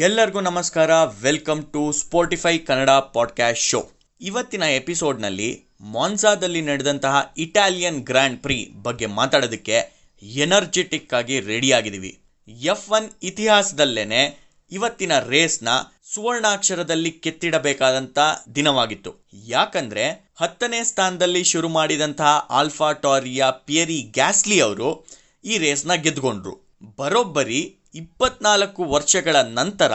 ಎಲ್ಲರಿಗೂ ನಮಸ್ಕಾರ. Welcome to Spotify Kannada podcast show ಇವತ್ತಿನ ಎಪಿಸೋಡ್ನಲ್ಲಿ ಮಾನ್ಸಾದಲ್ಲಿ ನಡೆದಂತಹ ಇಟಾಲಿಯನ್ ಗ್ರ್ಯಾಂಡ್ ಪ್ರಿ ಬಗ್ಗೆ ಮಾತಾಡೋದಕ್ಕೆ ಎನರ್ಜೆಟಿಕ್ ಆಗಿ ರೆಡಿ ಆಗಿದ್ದೀವಿ. ಎಫ್ ಒನ್ ಇತಿಹಾಸದಲ್ಲೇನೆ ಇವತ್ತಿನ ರೇಸ್ನ ಸುವರ್ಣಾಕ್ಷರದಲ್ಲಿ ಕೆತ್ತಿಡಬೇಕಾದಂತ ದಿನವಾಗಿತ್ತು. ಯಾಕಂದ್ರೆ ಹತ್ತನೇ ಸ್ಥಾನದಲ್ಲಿ ಶುರು ಮಾಡಿದಂತಹ ಆಲ್ಫಾ ಟಾರಿಯಾ ಪಿಯರಿ ಗ್ಯಾಸ್ಲಿ ಅವರು ಈ ರೇಸ್ನ ಗೆದ್ದುಕೊಂಡ್ರು. ಬರೋಬ್ಬರಿ ಇಪ್ಪತ್ನಾಲ್ಕು ವರ್ಷಗಳ ನಂತರ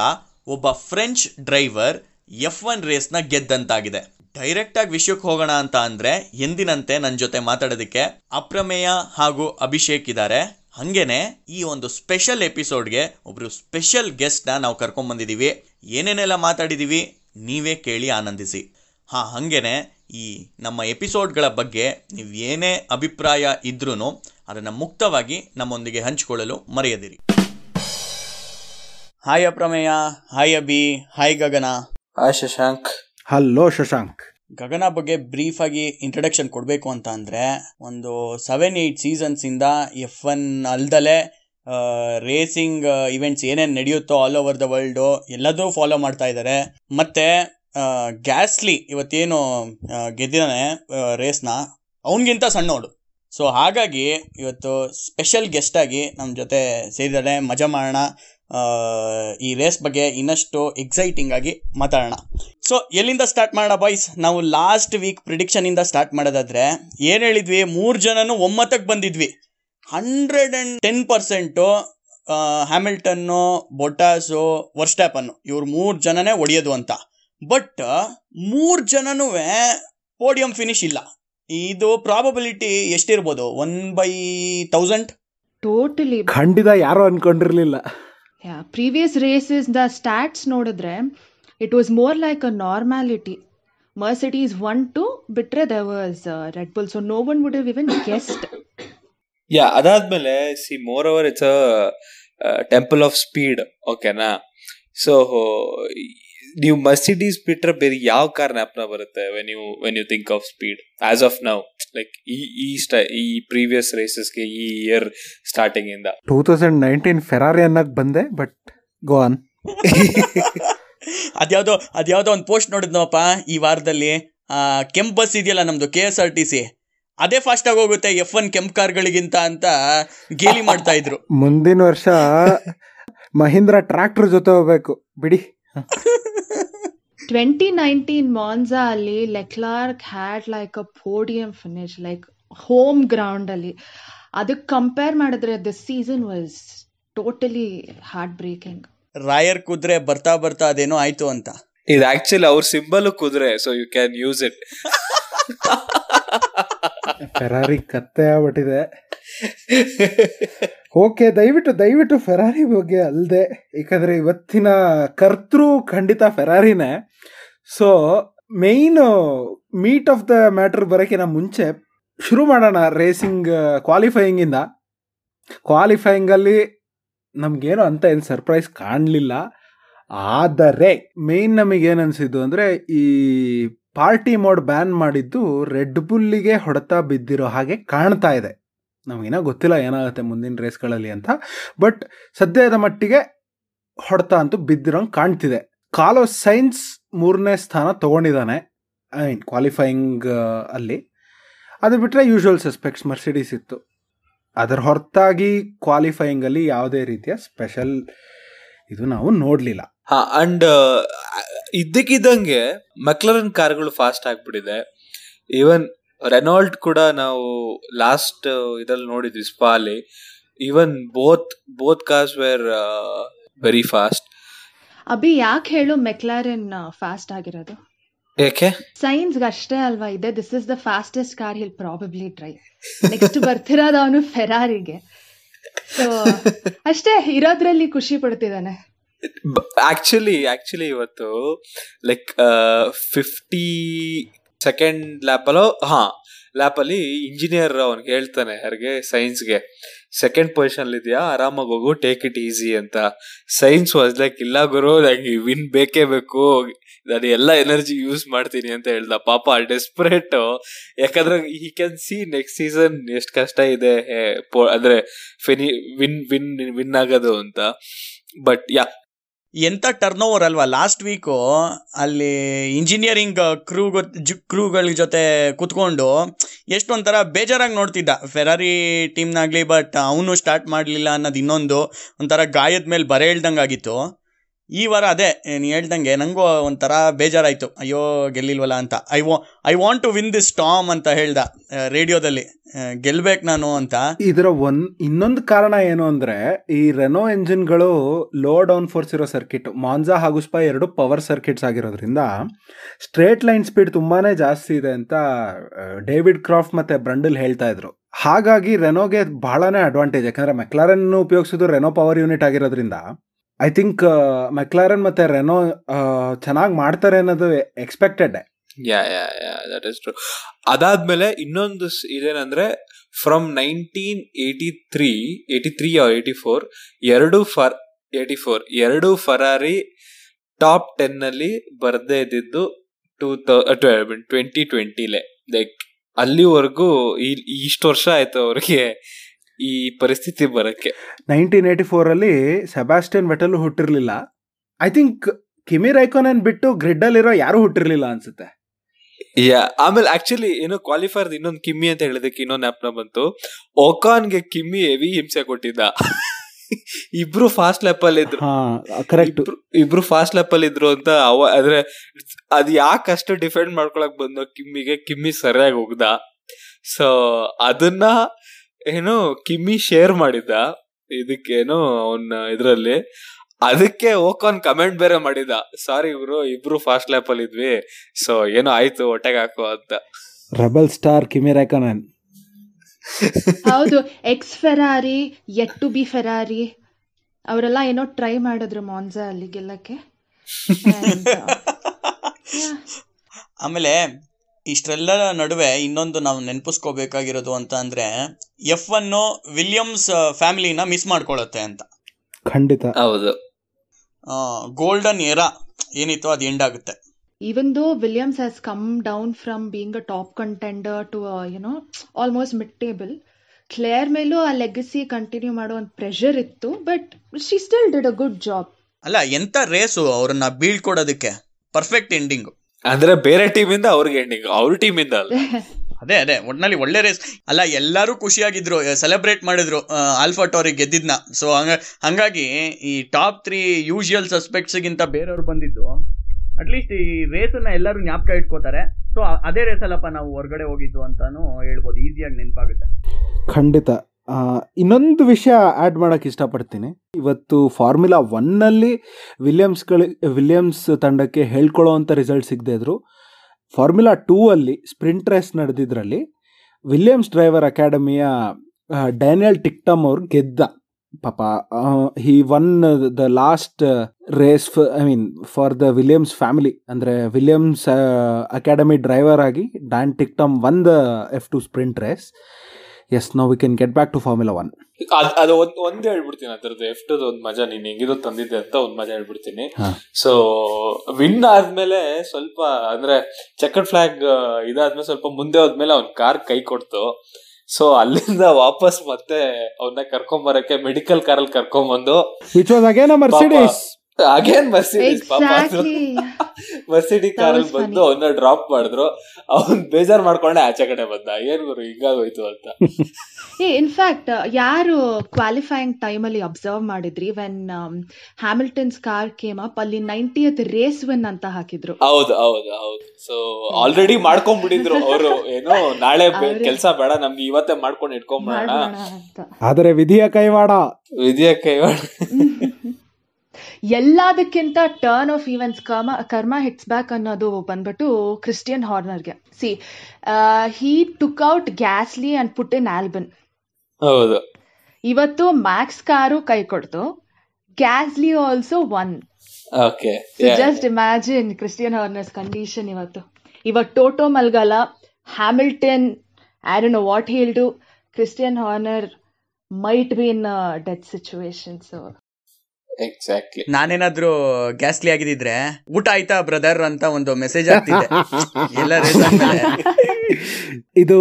ಒಬ್ಬ ಫ್ರೆಂಚ್ ಡ್ರೈವರ್ ಎಫ್ ಒನ್ ರೇಸ್ನ ಗೆದ್ದಂತಾಗಿದೆ. ಡೈರೆಕ್ಟ್ ಆಗಿ ವಿಷಯಕ್ಕೆ ಹೋಗೋಣ ಅಂತ ಅಂದ್ರೆ ಎಂದಿನಂತೆ ನನ್ನ ಜೊತೆ ಮಾತಾಡೋದಕ್ಕೆ ಅಪ್ರಮೇಯ ಹಾಗೂ ಅಭಿಷೇಕ್ ಇದ್ದಾರೆ. ಹಂಗೇನೆ ಈ ಒಂದು ಸ್ಪೆಷಲ್ ಎಪಿಸೋಡ್ಗೆ ಒಬ್ರು ಸ್ಪೆಷಲ್ ಗೆಸ್ಟ್ನ ನಾವು ಕರ್ಕೊಂಡ್ ಬಂದಿದೀವಿ. ಏನೇನೆಲ್ಲ ಮಾತಾಡಿದ್ದೀವಿ ನೀವೇ ಕೇಳಿ ಆನಂದಿಸಿ. ಹಾ, ಹಂಗೇನೆ ಈ ನಮ್ಮ ಎಪಿಸೋಡ್ಗಳ ಬಗ್ಗೆ ನೀವು ಏನೇ ಅಭಿಪ್ರಾಯ ಇದ್ರೂ ಅದನ್ನು ಮುಕ್ತವಾಗಿ ನಮ್ಮೊಂದಿಗೆ ಹಂಚಿಕೊಳ್ಳಲು ಮರೆಯದಿರಿ. Hi Aprameya hi B hi Gagana. Hi Shashank. Hello Shashank. Gagana ಬಗ್ಗೆ ಬ್ರೀಫ್ ಆಗಿ ಇಂಟ್ರಡಕ್ಷನ್ ಕೊಡಬೇಕು ಅಂತ ಅಂದ್ರೆ ಒಂದು ಸೆವೆನ್ ಏಯ್ಟ್ ಸೀಸನ್ಸ್ ಇಂದ ಎಫ್ ಒನ್ ಅಲ್ದಲೆ ರೇಸಿಂಗ್ ಇವೆಂಟ್ಸ್ ಏನೇನು ನಡೆಯುತ್ತೋ ಆಲ್ ಓವರ್ ದ ವರ್ಲ್ಡ್ ಎಲ್ಲದೂ ಫಾಲೋ ಮಾಡ್ತಾ ಇದ್ದಾರೆ ಮತ್ತೆ ಗ್ಯಾಸ್ಲಿ ಇವತ್ತೇನು ಗೆದ್ದಿದ್ದಾನೆ ರೇಸ್ನ ಅವನಿಗಿಂತ ಸಣ್ಣೋಡು ಸೊ ಹಾಗಾಗಿ ಇವತ್ತು ಸ್ಪೆಷಲ್ ಗೆಸ್ಟ್ ಆಗಿ ನಮ್ಮ ಜೊತೆ ಸೇರಿದ್ದಾರೆ ಮಜಾ ಮಾಡೋಣ ಈ ರೇಸ್ ಬಗ್ಗೆ ಇನ್ನಷ್ಟು ಎಕ್ಸೈಟಿಂಗ್ ಆಗಿ ಮಾತಾಡೋಣ. ಸೊ ಎಲ್ಲಿಂದ ಸ್ಟಾರ್ಟ್ ಮಾಡೋಣ ಬಾಯ್ಸ್ ನಾವು ಲಾಸ್ಟ್ ವೀಕ್ ಪ್ರಿಡಿಕ್ಷನಿಂದ ಸ್ಟಾರ್ಟ್ ಮಾಡೋದಾದ್ರೆ ಏನು ಹೇಳಿದ್ವಿ? ಮೂರು ಜನನು ಒಮ್ಮತಕ್ಕೆ ಬಂದಿದ್ವಿ. ಹಂಡ್ರೆಡ್ ಆ್ಯಂಡ್ ಟೆನ್ ಪರ್ಸೆಂಟು ಹ್ಯಾಮಿಲ್ಟನ್ನು ಬೊಟಾಸು ವರ್ಸ್ಟ್ಯಾಪನ್ನು ಇವ್ರು ಮೂರು ಜನನೇ ಒಡೆಯೋದು ಅಂತ. ಬಟ್ ಮೂರು ಜನನೂ ಪೋಡಿಯಂ ಫಿನಿಶ್ ಇಲ್ಲ. ಇದು ಪ್ರಾಬಬಿಲಿಟಿ ಎಷ್ಟಿರ್ಬೋದು? ಒನ್ ಬೈ ತೌಸಂಡ್ ಟೋಟಲಿ ಖಂಡಿತ ಯಾರು ಅನ್ಕೊಂಡಿರ್ಲಿಲ್ಲ. ಪ್ರೀವಿಯಸ್ ರೇಸಸ್ ದ ಸ್ಟ್ಯಾಟ್ಸ್ ನೋಡಿದ್ರೆ it was more like a normality Mercedes one two ಬಿಟ್ರೆ the was Red Bull so no one would even guessed yeah ಅದಾದ್ಮೇಲೆ see moreover it's a temple of speed ಓಕೆನಾ so ನೀವು Mercedes ಬಿಟ್ರೆ ಬೇರೆ ಯಾವ car ನ್ಯಾಪ್ನ ಬರುತ್ತೆ when you when you think of speed as of now like ಈ ಈ ಸ್ಟೈ ಈ ಪ್ರೀವಿಯಸ್ ರೇಸಸ್ಗೆ ಈ ಇಯರ್ ಸ್ಟಾರ್ಟಿಂಗ್ ಇಂದ. ಟೂ ತೌಸಂಡ್ ನೈನ್ಟೀನ್ ಫೆರಾರಿ ಅನ್ನಕ್ ಬಂದೆ ಬಟ್ ಗೋ ಆನ್ ಅದ್ಯಾವುದೋ ಅದ್ಯಾವುದೋ ಒಂದು ಪೋಸ್ಟ್ ನೋಡಿದ್ನಪ್ಪ ಈ ವಾರದಲ್ಲಿ. ಕೆಂಪ್ ಬಸ್ ಇದೆಯಲ್ಲ ನಮ್ದು K S R T C ಅದೇ ಫಾಸ್ಟ್ ಆಗಿ ಹೋಗುತ್ತೆ ಎಫ್ ಒನ್ ಕೆಂಪ್ ಕಾರ್ಗಳಿಗಿಂತ ಅಂತ ಗೇಲಿ ಮಾಡ್ತಾ ಇದ್ರು. ಮುಂದಿನ ವರ್ಷ ಮಹೀಂದ್ರ ಟ್ರ್ಯಾಕ್ಟರ್ ಜೊತೆ ಹೋಗ್ಬೇಕು. ಬಿಡಿ. ಟ್ವೆಂಟಿ ನೈನ್ಟೀನ್ ಮಾನ್ಸಾ ಅಲ್ಲಿ Leclerc had like a podium finish like home ground ಅಲ್ಲಿ. ಅದಕ್ಕೆ ಕಂಪೇರ್ ಮಾಡಿದ್ರೆ this season was totally heart breaking ರಾಯರ್ ಕುದ್ರೆ ಬರ್ತಾ ಬರ್ತಾ ಅದೇನೋ ಆಯ್ತು ಅಂತ. ಇದು ಆಕ್ಚುಲಿ ಅವ್ರ ಸಿಂಬಲ್ ಕುದುರೆ so you can use it Ferrari ಕತ್ತೆ ಆಗ್ಬಿಟ್ಟಿದೆ. ಓಕೆ ದಯವಿಟ್ಟು ದಯವಿಟ್ಟು ಫೆರಾರಿ ಬಗ್ಗೆ ಅಲ್ಲದೆ ಯಾಕಂದ್ರೆ ಇವತ್ತಿನ ಕರ್ತೃ ಖಂಡಿತ ಫೆರಾರಿನೇ so main meat of the matter ಬರೋಕ್ಕಿಂತ ಮುಂಚೆ ಶುರು ಮಾಡೋಣ ರೇಸಿಂಗ್ ಕ್ವಾಲಿಫೈಯಿಂಗ್ ಇಂದ. ಕ್ವಾಲಿಫೈಯಿಂಗ್ ಅಲ್ಲಿ ನಮ್ಗೇನು ಅಂತ ಏನು ಸರ್ಪ್ರೈಸ್ ಕಾಣಲಿಲ್ಲ. ಆದರೆ ಮೇಯ್ನ್ ನಮಗೇನು ಅನಿಸಿದ್ದು ಅಂದರೆ ಈ ಪಾರ್ಟಿ ಮೋಡ್ ಬ್ಯಾನ್ ಮಾಡಿದ್ದು ರೆಡ್ ಬುಲ್ಲಿಗೆ ಹೊಡೆತ ಬಿದ್ದಿರೋ ಹಾಗೆ ಕಾಣ್ತಾ ಇದೆ. ನಮಗಿನ್ನ ಗೊತ್ತಿಲ್ಲ ಏನಾಗುತ್ತೆ ಮುಂದಿನ ರೇಸ್ಗಳಲ್ಲಿ ಅಂತ. ಬಟ್ ಸದ್ಯದ ಮಟ್ಟಿಗೆ ಹೊಡೆತ ಅಂತೂ ಬಿದ್ದಿರೋಂಗೆ ಕಾಣ್ತಿದೆ. ಕಾಲೋ ಸೈನ್ಸ್ ಮೂರನೇ ಸ್ಥಾನ ತಗೊಂಡಿದ್ದಾನೆ ಐ ಮೀನ್ ಕ್ವಾಲಿಫೈಯಿಂಗ್ ಅಲ್ಲಿ. ಅದು ಬಿಟ್ಟರೆ ಯೂಶುವಲ್ ಸಸ್ಪೆಕ್ಟ್ಸ್ ಮರ್ಸಿಡೀಸ್ ಇತ್ತು. ಅದರ ಹೊರತಾಗಿ ಕ್ವಾಲಿಫೈಯಿಂಗಲ್ಲಿ ಯಾವುದೇ ರೀತಿಯ ಸ್ಪೆಷಲ್ ಇದು ನಾವು ನೋಡಲಿಲ್ಲ. ಹಾ ಅಂಡ್ ಇದ್ದಕ್ಕಿದ್ದಂಗೆ ಮಕ್ಲರನ್ ಕಾರ್ಗಳು ಫಾಸ್ಟ್ ಆಗ್ಬಿಟ್ಟಿದೆ. ಈವನ್ ರೆನಾಲ್ಡ್ ಕೂಡ ನಾವು ಲಾಸ್ಟ್ ಇದ್ರಲ್ಲಿ ನೋಡಿದ್ವಿ ಸ್ಪಾಲಿ even both both cars were very fast Abhi ಯಾಕೆ ಹೇಳು ಮೆಕ್ಲಾರನ್ ಫಾಸ್ಟ್ ಆಗಿರೋದು? ಏಕೆ ಸೈನ್ಸ್ ಅಷ್ಟೇ ಅಲ್ವಾ ಇದೆ. This is the fastest car he'll probably drive next ಬರ್ತಿರೋದು ಅವನು ಫೆರಾರಿಗೆ ಸೊ ಅಷ್ಟೇ ಇರೋದ್ರಲ್ಲಿ ಖುಷಿ ಪಡ್ತಿದ್ದಾನೆ. ಆಕ್ಚುಲಿ ಆಕ್ಚುಲಿ ಇವತ್ತು ಲೈಕ್ ಫಿಫ್ಟಿ ಸೆಕೆಂಡ್ ಲ್ಯಾಪಲ್ಲೋ ಹಾ ಲ್ಯಾಪಲ್ಲಿ ಇಂಜಿನಿಯರ್ ಅವನಿಗೆ ಹೇಳ್ತಾನೆ, ಯಾರಿಗೆ? ಸೈನ್ಸ್ಗೆ ಸೆಕೆಂಡ್ ಪೊಸಿಷನ್ ಇದೆಯಾ? ಆರಾಮಾಗಿ ಹೋಗು ಟೇಕ್ ಇಟ್ ಈಸಿ ಅಂತ. ಸೈನ್ಸ್ ವಾಸ್ ಲೈಕ್ ಇಲ್ಲ ಗುರು, ನಂಗೆ ವಿನ್ ಬೇಕೇ ಬೇಕು. ನಾನು ಎಲ್ಲ ಎನರ್ಜಿ ಯೂಸ್ ಮಾಡ್ತೀನಿ ಅಂತ ಹೇಳ್ದ. ಪಾಪ ಡೆಸ್ಪರೇಟ್ ಯಾಕಂದ್ರೆ ಈ ಕ್ಯಾನ್ ಸಿ ನೆಕ್ಸ್ಟ್ ಸೀಸನ್ ಎಷ್ಟು ಕಷ್ಟ ಇದೆ. ಅಂದ್ರೆ ಫಿನಿ ವಿನ್ ವಿನ್ ವಿನ್ ಆಗೋದು ಅಂತ. ಬಟ್ ಯಾ ಎಂತ ಟರ್ನ್ ಓವರ್ ಅಲ್ವಾ? ಲಾಸ್ಟ್ ವೀಕು ಅಲ್ಲಿ ಇಂಜಿನಿಯರಿಂಗ್ ಕ್ರೂ ಕ್ರೂಗಳ ಜೊತೆ ಕುತ್ಕೊಂಡು ಎಷ್ಟೊಂಥರ ಬೇಜಾರಾಗಿ ನೋಡ್ತಿದ್ದ. ಫೆರಾರಿ ಟೀಮ್ನಾಗಲಿ ಬಟ್ ಅವನು ಸ್ಟಾರ್ಟ್ ಮಾಡಲಿಲ್ಲ ಅನ್ನೋದು ಇನ್ನೊಂದು ಒಂಥರ ಗಾಯದ ಮೇಲೆ ಬರೆ ಆಗಿತ್ತು ಈ ವಾರ ಅದೇ ನೀನು ಹೇಳ್ದಂಗೆ ನನಗೂ ಒಂಥರ ಬೇಜಾರಾಯಿತು. ಅಯ್ಯೋ, ಗೆಲ್ಲಿಲ್ವಲ್ಲ ಅಂತ. ಐ ವಾ I want to win this time ಅಂತ ಹೇಳ್ದ ರೇಡಿಯೋದಲ್ಲಿ. ಗೆಲ್ಬೇಕು ನಾನು ಅಂತ. ಇದರ ಒಂದ್, ಇನ್ನೊಂದು ಕಾರಣ ಏನು ಅಂದ್ರೆ, ಈ ರೆನೋ ಎಂಜಿನ್ಗಳು ಲೋ ಡೌನ್ ಫೋರ್ಸ್ ಇರೋ ಸರ್ಕಿಟ್ ಮಾನ್ಸಾ ಹಾಗೂ ಸ್ಪಾ ಎರಡು ಪವರ್ ಸರ್ಕಿಟ್ಸ್ ಆಗಿರೋದ್ರಿಂದ ಸ್ಟ್ರೇಟ್ ಲೈನ್ ಸ್ಪೀಡ್ ತುಂಬಾನೇ ಜಾಸ್ತಿ ಇದೆ ಅಂತ ಡೇವಿಡ್ ಕ್ರಾಫ್ಟ್ ಮತ್ತೆ ಬ್ರಂಡಲ್ ಹೇಳ್ತಾ ಇದ್ರು. ಹಾಗಾಗಿ ರೆನೋಗೆ ಬಹಳನೇ ಅಡ್ವಾಂಟೇಜ್ ಯಾಕಂದ್ರೆ ಮೆಕ್ಲಾರನ್ ಉಪಯೋಗಿಸೋದು ರೆನೋ ಪವರ್ ಯೂನಿಟ್ ಆಗಿರೋದ್ರಿಂದ. ಐ ಥಿಂಕ್ ಮೆಕ್ಲಾರನ್ ಮತ್ತೆ ರೆನೋ ಚೆನ್ನಾಗಿ ಮಾಡ್ತಾರೆ ಅನ್ನೋದು expected yeah yeah yeah that is true ಅದಾದ್ಮೇಲೆ ಇನ್ನೊಂದು ಇದೇನಂದ್ರೆ from nineteen eighty three eighty three eighty four ಎರಡು ಫರ್ ಏಯ್ಟಿ ಫೋರ್ ಎರಡು ಫರಾರಿ ಟಾಪ್ ಟೆನ್ ಅಲ್ಲಿ ಬರ್ದೇ ಇದ್ದಿದ್ದು ಟೂ ಟ್ವೆಂಟಿ ಟ್ವೆಂಟಿಲೆ ಲೈಕ್ ಅಲ್ಲಿವರೆಗೂ ಇಷ್ಟು ವರ್ಷ ಆಯ್ತು ಅವ್ರಿಗೆ. ಈ ಪರಿಸ್ಥಿತಿ ಬರಕ್ಕೆ? ನೈನ್ಟೀನ್ ಏಯ್ಟಿ ಅಲ್ಲಿ ಸೆಬಾಸ್ಟಿಯನ್ ವೆಟಲ್ ಹುಟ್ಟಿರ್ಲಿಲ್ಲ. ಐ ಥಿಂಕ್ ಕಿಮಿ ರೈಕೋನನ್ ಬಿಟ್ಟು ಗ್ರಿಡ್ ಅಲ್ಲಿರೋ ಯಾರು ಹುಟ್ಟಿರ್ಲಿಲ್ಲ ಅನ್ಸುತ್ತೆ. ಯಾ ಆಮೇಲೆ ಆಕ್ಚುಲಿ ಏನೋ ಕ್ವಾಲಿಫೈರ್ ಇನ್ನೊಂದು ಕಿಮ್ಮಿ ಅಂತ ಹೇಳಿದಕ್ಕೆ ಇನ್ನೊಂದು ನ ಬಂತು. ಓಕಾನ್ಗೆ ಕಿಮ್ಮಿ ಹೆವಿ ಹಿಂಸೆ ಕೊಟ್ಟಿದ್ದ. ಇಬ್ರು ಫಾಸ್ಟ್ ಲ್ಯಾಪ್ ಅಲ್ಲಿ ಇದ್ರು. ಹಾ ಕರೆಕ್ಟ್ ಇಬ್ರು- ಇಬ್ರು ಫಾಸ್ಟ್ ಲ್ಯಾಪ್ ಅಲ್ಲಿ ಇದ್ರು ಅಂತ ಅವ ಆದ್ರೆ ಅದ್ ಯಾಕೆ ಅಷ್ಟು ಡಿಫೆಂಡ್ ಮಾಡ್ಕೊಳಕ್ ಬಂದ ಕಿಮ್ಮಿಗೆ ಕಿಮ್ಮಿ ಸರಿಯಾಗಿ ಹೋಗ್ದ. ಸೊ ಅದನ್ನ ಏನು ಕಿಮ್ಮಿ ಶೇರ್ ಮಾಡಿದ್ದ. ಇದಕ್ಕೇನು ಅವನ್ನ ಇದ್ರಲ್ಲಿ. ಅದಕ್ಕೆ ಓಕಾನ್ ಕಮೆಂಟ್ ಬೇರೆ ಮಾಡಿದ. ಸಾರಿ ಇಬ್ರು ಇಬ್ರು ಫಾಸ್ಟ್ ಲ್ಯಾಪ್ ಅಲ್ಲಿ ಇದ್ವಿ. ಸೊ ಏನೋ ಆಯ್ತು ಹೊಟ್ಟೆಗೆ ಹಾಕು ಅಂತ. ರಬಲ್ ಸ್ಟಾರ್ ಕಿಮಿ ರೈಕೋನನ್ ಹೌದು ex Ferrari at to be Ferrari ಅವರೆಲ್ಲ ಏನೋ ಟ್ರೈ ಮಾಡಿದ್ರು ಮಾನ್ಸಾ ಅಲ್ಲಿ ಗೆಲ್ಲಕ್ಕೆ uh, ಆಮೇಲೆ ಇಷ್ಟೆಲ್ಲ ನಡುವೆ ಇನ್ನೊಂದು ನಾವು ನೆನಪಿಸ್ಕೋಬೇಕಾಗಿರೋದು ಅಂತ ಅಂದ್ರೆ ಎಫ್ ಅನ್ನು ವಿಲಿಯಮ್ಸ್ ಫ್ಯಾಮಿಲಿನ ಮಿಸ್ ಮಾಡ್ಕೊಳ್ಳುತ್ತೆ ಅಂತ. ಖಂಡಿತ. ಹೌದು. ಗೋಲ್ಡನ್ ಏರಾ ಏನಿತ್ತು ಅದು ಎಂಡ್ ಆಗುತ್ತೆ even though Williams has come down from being a top contender to a, you know, almost mid-table, Claire ಮೇಲೂ ಆ ಲೆಗಸಿ ಕಂಟಿನ್ಯೂ ಮಾಡೋ ಒಂದು ಪ್ರೆಷರ್ ಇತ್ತು but she still did a good job ಅಲ್ಲ ಎಂತ ರೇಸು ಅವ್ರನ್ನ ಬೀಳ್ಕೊಡೋದಕ್ಕೆ? ಪರ್ಫೆಕ್ಟ್ ಎಂಡಿಂಗ್ ಅಂದ್ರೆ ಬೇರೆ ಟೀಮ್ ಇಂದ ಅವ್ರಿಗೆ ಎಂಡಿಂಗ್ ಅವ್ರ ಟೀಮ್ ಇಂದ ಅಲ್ಲ. ಅದೇ ಅದೇ ಒಟ್ನಲ್ಲಿ ಒಳ್ಳೆ ರೇಸ್ ಅಲ್ಲ ಎಲ್ಲರೂ ಖುಷಿಯಾಗಿದ್ರು ಸೆಲೆಬ್ರೇಟ್ ಮಾಡಿದ್ರು ಆಲ್ಫಾ ಟೋರಿ ಗೆದ್ದಿದ್ನ. ಸೊ ಹಂಗ ಹಂಗಾಗಿ ಈ ಟಾಪ್ ತ್ರೀ ಯೂಶುವಲ್ ಸಸ್ಪೆಕ್ಟ್ಸ್ಗಿಂತ ಬೇರೆಯವ್ರು ಬಂದಿದ್ದು ಅಟ್ಲೀಸ್ಟ್ ಈ ರೇಸನ್ನ ಎಲ್ಲರೂ ಜ್ಞಾಪಕ ಇಟ್ಕೋತಾರೆ. ಸೊ ಅದೇ ರೇಸ್ ಅಲ್ಲಪ್ಪ ನಾವು ಹೊರಗಡೆ ಹೋಗಿದ್ದು ಅಂತಾನು ಹೇಳ್ಬೋದು. ಈಸಿಯಾಗಿ ನೆನಪಾಗುತ್ತೆ. ಖಂಡಿತ. ಇನ್ನೊಂದು ವಿಷಯ ಆ್ಯಡ್ ಮಾಡೋಕ್ಕೆ ಇಷ್ಟಪಡ್ತೀನಿ. ಇವತ್ತು ಫಾರ್ಮುಲಾ ಒನ್ನಲ್ಲಿ ವಿಲಿಯಮ್ಸ್ಗಳು ವಿಲಿಯಮ್ಸ್ ತಂಡಕ್ಕೆ ಹೇಳ್ಕೊಳ್ಳೋವಂಥ ರಿಸಲ್ಟ್ ಸಿಗದೇ ಇದ್ರು. ಫಾರ್ಮುಲಾ ಟೂ ಅಲ್ಲಿ ಸ್ಪ್ರಿಂಟ್ ರೇಸ್ ನಡೆದಿದ್ರಲ್ಲಿ ವಿಲಿಯಮ್ಸ್ ಡ್ರೈವರ್ ಅಕಾಡೆಮಿಯ ಡ್ಯಾನಿಯಲ್ ಟಿಕ್ಟಮ್ ಅವ್ರು ಗೆದ್ದ. ಪಾಪ he won the last race I mean for the Williams family ಅಂದರೆ ವಿಲಿಯಮ್ಸ್ ಅಕಾಡೆಮಿ ಡ್ರೈವರ್ ಆಗಿ Dan Ticktum won the F two sprint race as now we can get back to formula one ಅದ್ ಒಂದ್ ಒಂದ್ ಹೇಳ್ಬಿಡ್ತೀನಿ ಅದ್ರದ್ದು. ಎಫ್ಟ್ ಒಂದ್ ಮಜಾ ನೀನ್ ಹೆಂಗಿರೋ ತಂದಿದ್ದೆ ಅಂತ ಒಂದ್ ಮಜಾ ಹೇಳ್ಬಿಡ್ತೀನಿ. ಸೊ ವಿನ್ ಆದ್ಮೇಲೆ ಸ್ವಲ್ಪ ಅಂದ್ರೆ ಚೆಕರ್ ಫ್ಲಾಗ್ ಇದಾದ್ಮೇಲೆ ಸ್ವಲ್ಪ ಮುಂದೆ ಹೋದ್ಮೇಲೆ ಅವ್ನ್ ಕಾರ್ ಕೈ ಕೊಡ್ತು. ಸೊ ಅಲ್ಲಿಂದ ವಾಪಸ್ ಮತ್ತೆ ಅವನ್ನ ಕರ್ಕೊಂಡ್ ಬರಕ್ಕೆ ಮೆಡಿಕಲ್ ಕಾರಲ್ಲಿ ಅಲ್ಲಿ ವಿಚ್ ವಾಸ್ ಅಗೇನ್ ಮಸೀದಿ ಮರ್ಸಿಡಿ ಕಾರ್ ಕಾರಲ್ಲಿ ಬಂದು ಅವನ್ನ ಡ್ರಾಪ್ ಮಾಡಿದ್ರು. ಅವನ್ ಬೇಜಾರ್ ಮಾಡ್ಕೊಂಡೆ ಆಚೆ ಕಡೆ ಬಂದ. ಏನ್ ಗುರು ಹಿಂಗಾಗೋಯ್ತು ಅಂತ. ಏ ಇನ್ಫ್ಯಾಕ್ಟ್ ಯಾರು ಕ್ವಾಲಿಫೈಯಿಂಗ್ ಟೈಮ್ ಅಲ್ಲಿ ಅಬ್ಸರ್ವ್ ಮಾಡಿದ್ರಿ when Hamilton's car came up ಅಲ್ಲಿ ನೈಂಟಿಯತ್ ರೇಸ್ ವಿನ್ ಅಂತ ಹಾಕಿದ್ರು? ಹೌದು ಹೌದು ಹೌದು. ಸೊ ಆಲ್ರೆಡಿ ಮಾಡ್ಕೊಂಡ್ಬಿಟ್ಟಿದ್ರು ಅವರು. ಏನೋ ನಾಳೆ ಕೆಲಸ ಬೇಡ ನಮ್ಗೆ ಇವತ್ತೇ ಮಾಡ್ಕೊಂಡು ಇಟ್ಕೊಂಡ್ಬಿಡೋಣ ಆದರೆ ವಿಧಿಯ ಕೈವಾಡ. ವಿಧಿಯ ಕೈವಾಡ. ಎಲ್ಲದಕ್ಕಿಂತ ಟರ್ನ್ ಆಫ್ ಈವೆಂಟ್ಸ್ ಕರ್ಮ ಕರ್ಮ ಹಿಟ್ಸ್ ಬ್ಯಾಕ್ ಅನ್ನೋದು ಬಂದ್ಬಿಟ್ಟು Christian ಹಾರ್ನರ್ಗೆ see he took out Gasly and put in Albon ಹೌದು. ಇವತ್ತು ಮ್ಯಾಕ್ಸ್ ಕಾರು ಕೈ ಕೊಡ್ತು. Gasly also won okay just imagine Christian Horner's condition ಇವತ್ತು. ಇವತ್ತು Toto ಮಲ್ಗಲ Hamilton I don't know what he'll do Christian Horner might be in death situation so exactly ನಾನೇನಾದ್ರೂ Gasly ಆಗಿದ್ರೆ ಊಟ ಆಯ್ತಾ ಬ್ರದರ್ ಅಂತ ಒಂದು ಮೆಸೇಜ್ ಆಗ್ತಿದೆ. ಎಲ್ಲ ಇದು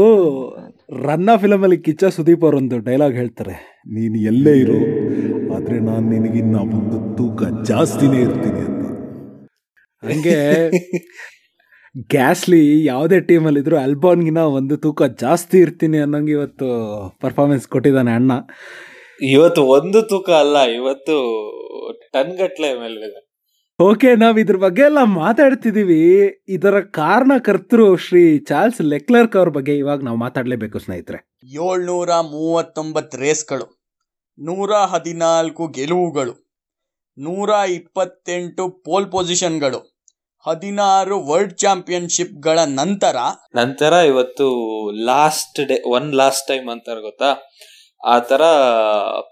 ರನ್ನ ಫಿಲಮ್ ಅಲ್ಲಿ ಕಿಚ್ಚ ಸುದೀಪ್ ಅವರೊಂದು ಡೈಲಾಗ್ ಹೇಳ್ತಾರೆ. ನೀನು ಎಲ್ಲೇ ಇರು ಆದ್ರೆ ಇದ್ರೆ ನಾನು ನಿನಗಿನ್ನ ಒಂದು ತೂಕ ಜಾಸ್ತಿನೇ ಇರ್ತೀನಿ ಅಂತ. ಹಂಗೆ ಗ್ಯಾಸ್ಲಿ ಯಾವುದೇ ಟೀಮಲ್ಲಿದ್ರು ಅಲ್ಬಾನ್ಗಿನ ಒಂದು ತೂಕ ಜಾಸ್ತಿ ಇರ್ತೀನಿ ಅನ್ನೋಂಗೆ ಇವತ್ತು ಪರ್ಫಾರ್ಮೆನ್ಸ್ ಕೊಟ್ಟಿದ್ದಾನೆ ಅಣ್ಣ. ಇವತ್ತು ಒಂದು ತೂಕ ಅಲ್ಲ ಇವತ್ತು ಟನ್ ಗಟ್ಲೆ ಮೇಲೆ ಓಕೆ ನಾವ್ ಇದ್ರ ಬಗ್ಗೆ ಎಲ್ಲ ಮಾತಾಡ್ತಿದೀವಿ. ಇದರ ಕಾರಣಕರ್ತರು ಶ್ರೀ ಚಾರ್ಲ್ಸ್ ಲೆಕ್ಲರ್ಕ್ ಅವ್ರ ಬಗ್ಗೆ ಇವಾಗ ನಾವು ಮಾತಾಡ್ಲೇಬೇಕು ಸ್ನೇಹಿತರೆ. ಏಳ್ನೂರ ಮೂವತ್ತೊಂಬತ್ತು ರೇಸ್ಗಳು ನೂರ ಹದಿನಾಲ್ಕು ಗೆಲುವುಗಳು ನೂರ ಇಪ್ಪತ್ತೆಂಟು ಪೋಲ್ ಪೊಸಿಷನ್ಗಳು ಹದಿನಾರು ವರ್ಲ್ಡ್ ಚಾಂಪಿಯನ್ಶಿಪ್ಗಳ ನಂತರ ನಂತರ ಇವತ್ತು last day one last time ಅಂತಾರೆ ಗೊತ್ತಾ? ಆ ತರ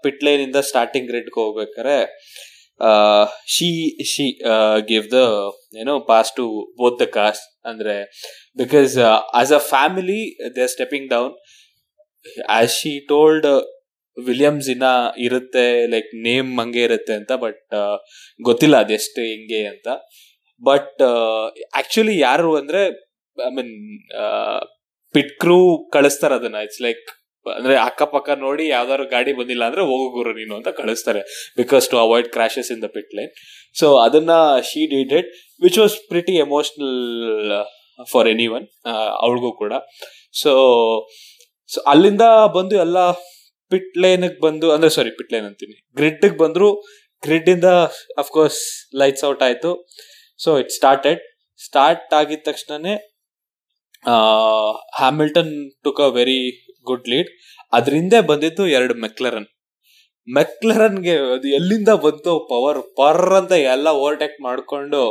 ಪಿಟ್ ಲೈನ್ ಇಂದ ಸ್ಟಾರ್ಟಿಂಗ್ ಗ್ರಿಡ್ಗೆ ಹೋಗ್ಬೇಕಾರೆ ಶಿ ಶಿ ಗಿವ್ ದ ಏನೋ pass to both the cost ಅಂದ್ರೆ because as a family they are stepping down as she told Williams ಇನ್ನ ಇರುತ್ತೆ ಲೈಕ್ ನೇಮ್ ಹಂಗೆ ಇರುತ್ತೆ ಅಂತ ಬಟ್ ಗೊತ್ತಿಲ್ಲ ಅದೆಷ್ಟು ಹಿಂಗೆ ಅಂತ. ಬಟ್ ಆಕ್ಚುಲಿ ಯಾರು ಅಂದ್ರೆ ಐ ಮೀನ್ ಪಿಟ್ ಕ್ರೂ ಕಳಿಸ್ತಾರ ಅದನ್ನ. ಇಟ್ಸ್ ಲೈಕ್ ಅಂದ್ರೆ ಅಕ್ಕಪಕ್ಕ ನೋಡಿ ಯಾವ್ದಾದ್ರು ಗಾಡಿ ಬಂದಿಲ್ಲ ಅಂದ್ರೆ ಹೋಗು ಗುರು ನೀನು ಅಂತ ಕಳಿಸ್ತಾರೆ. Because to avoid crashes in the pit lane so ಅದನ್ನ she did it which was pretty emotional for anyone ಅವಳಿಗೂ ಕೂಡ. ಸೊ ಸೊ ಅಲ್ಲಿಂದ ಬಂದು ಎಲ್ಲ ಪಿಟ್ ಲೈನ್ ಬಂದು, ಅಂದ್ರೆ ಸಾರಿ ಪಿಟ್ ಲೈನ್ ಅಂತೀನಿ. ಗ್ರಿಡ್ ಬಂದ್ರು ಗ್ರಿಡ್ ಇಂದ ಅಫ್ಕೋರ್ಸ್ ಲೈಟ್ಸ್ ಔಟ್ ಆಯ್ತು. ಸೊ ಇಟ್ ಸ್ಟಾರ್ಟೆಡ್ ಸ್ಟಾರ್ಟ್ ಆಗಿದ ತಕ್ಷಣನೇ Hamilton took a very good lead. ಅದರಿಂದ ಬಂದಿದ್ದು ಎರಡು ಮೆಕ್ಲರನ್. ಮೆಕ್ಲರನ್ಗೆ ಅದು ಎಲ್ಲಿಂದ ಬಂತು ಪವರ್ ಪರ್ ಅಂತ ಎಲ್ಲ ಓವರ್ಟೇಕ್ ಮಾಡಿಕೊಂಡು.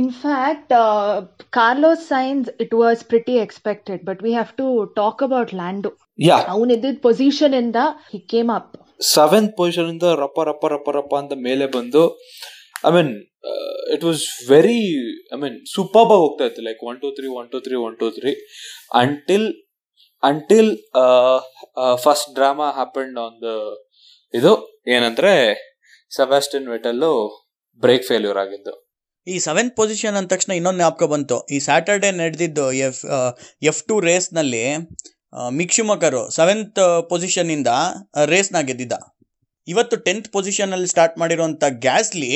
In fact Carlos Sainz it was pretty expected but we have to talk about Lando ಅವನ್ ಇದ್ದಿದ್ದ ಪೊಸಿಷನ್ ಇಂದ he came up seventh position ಇಂದ ರಪ್ಪ ರಪ್ಪ ರಪ್ಪ ರಪ್ಪ ಅಂತ ಮೇಲೆ ಬಂದು I mean it was very I mean super Bagh ಹೋಗ್ತಾ ಇತ್ತು. Like one two three one two three one two three until until first drama happened on the ಇದು ಏನಂದ್ರೆ ಸೆಬಾಸ್ಟಿನ್ ವೆಟಲ್ಲು ಬ್ರೇಕ್ ಫೇಲ್ಯೂರ್ ಆಗಿದ್ದು. ಈ ಸೆವೆಂತ್ ಪೊಸಿಷನ್ ಅಂದ ತಕ್ಷಣ ಇನ್ನೊಂದು ಜ್ಞಾಪಕ ಬಂತು. ಈ ಸ್ಯಾಟರ್ಡೆ ನಡೆದಿದ್ದು ಎಫ್ ಎಫ್ ಟು ರೇಸ್ನಲ್ಲಿ ಮಿಕ್ಷುಮಕರು ಸೆವೆಂತ್ ಪೊಸಿಷನ್ನಿಂದ ರೇಸ್ನ ಗೆದ್ದಿದ್ದ. ಇವತ್ತು ಟೆಂತ್ ಪೊಸಿಷನಲ್ಲಿ ಸ್ಟಾರ್ಟ್ ಮಾಡಿರುವಂಥ ಗ್ಯಾಸ್ಲಿ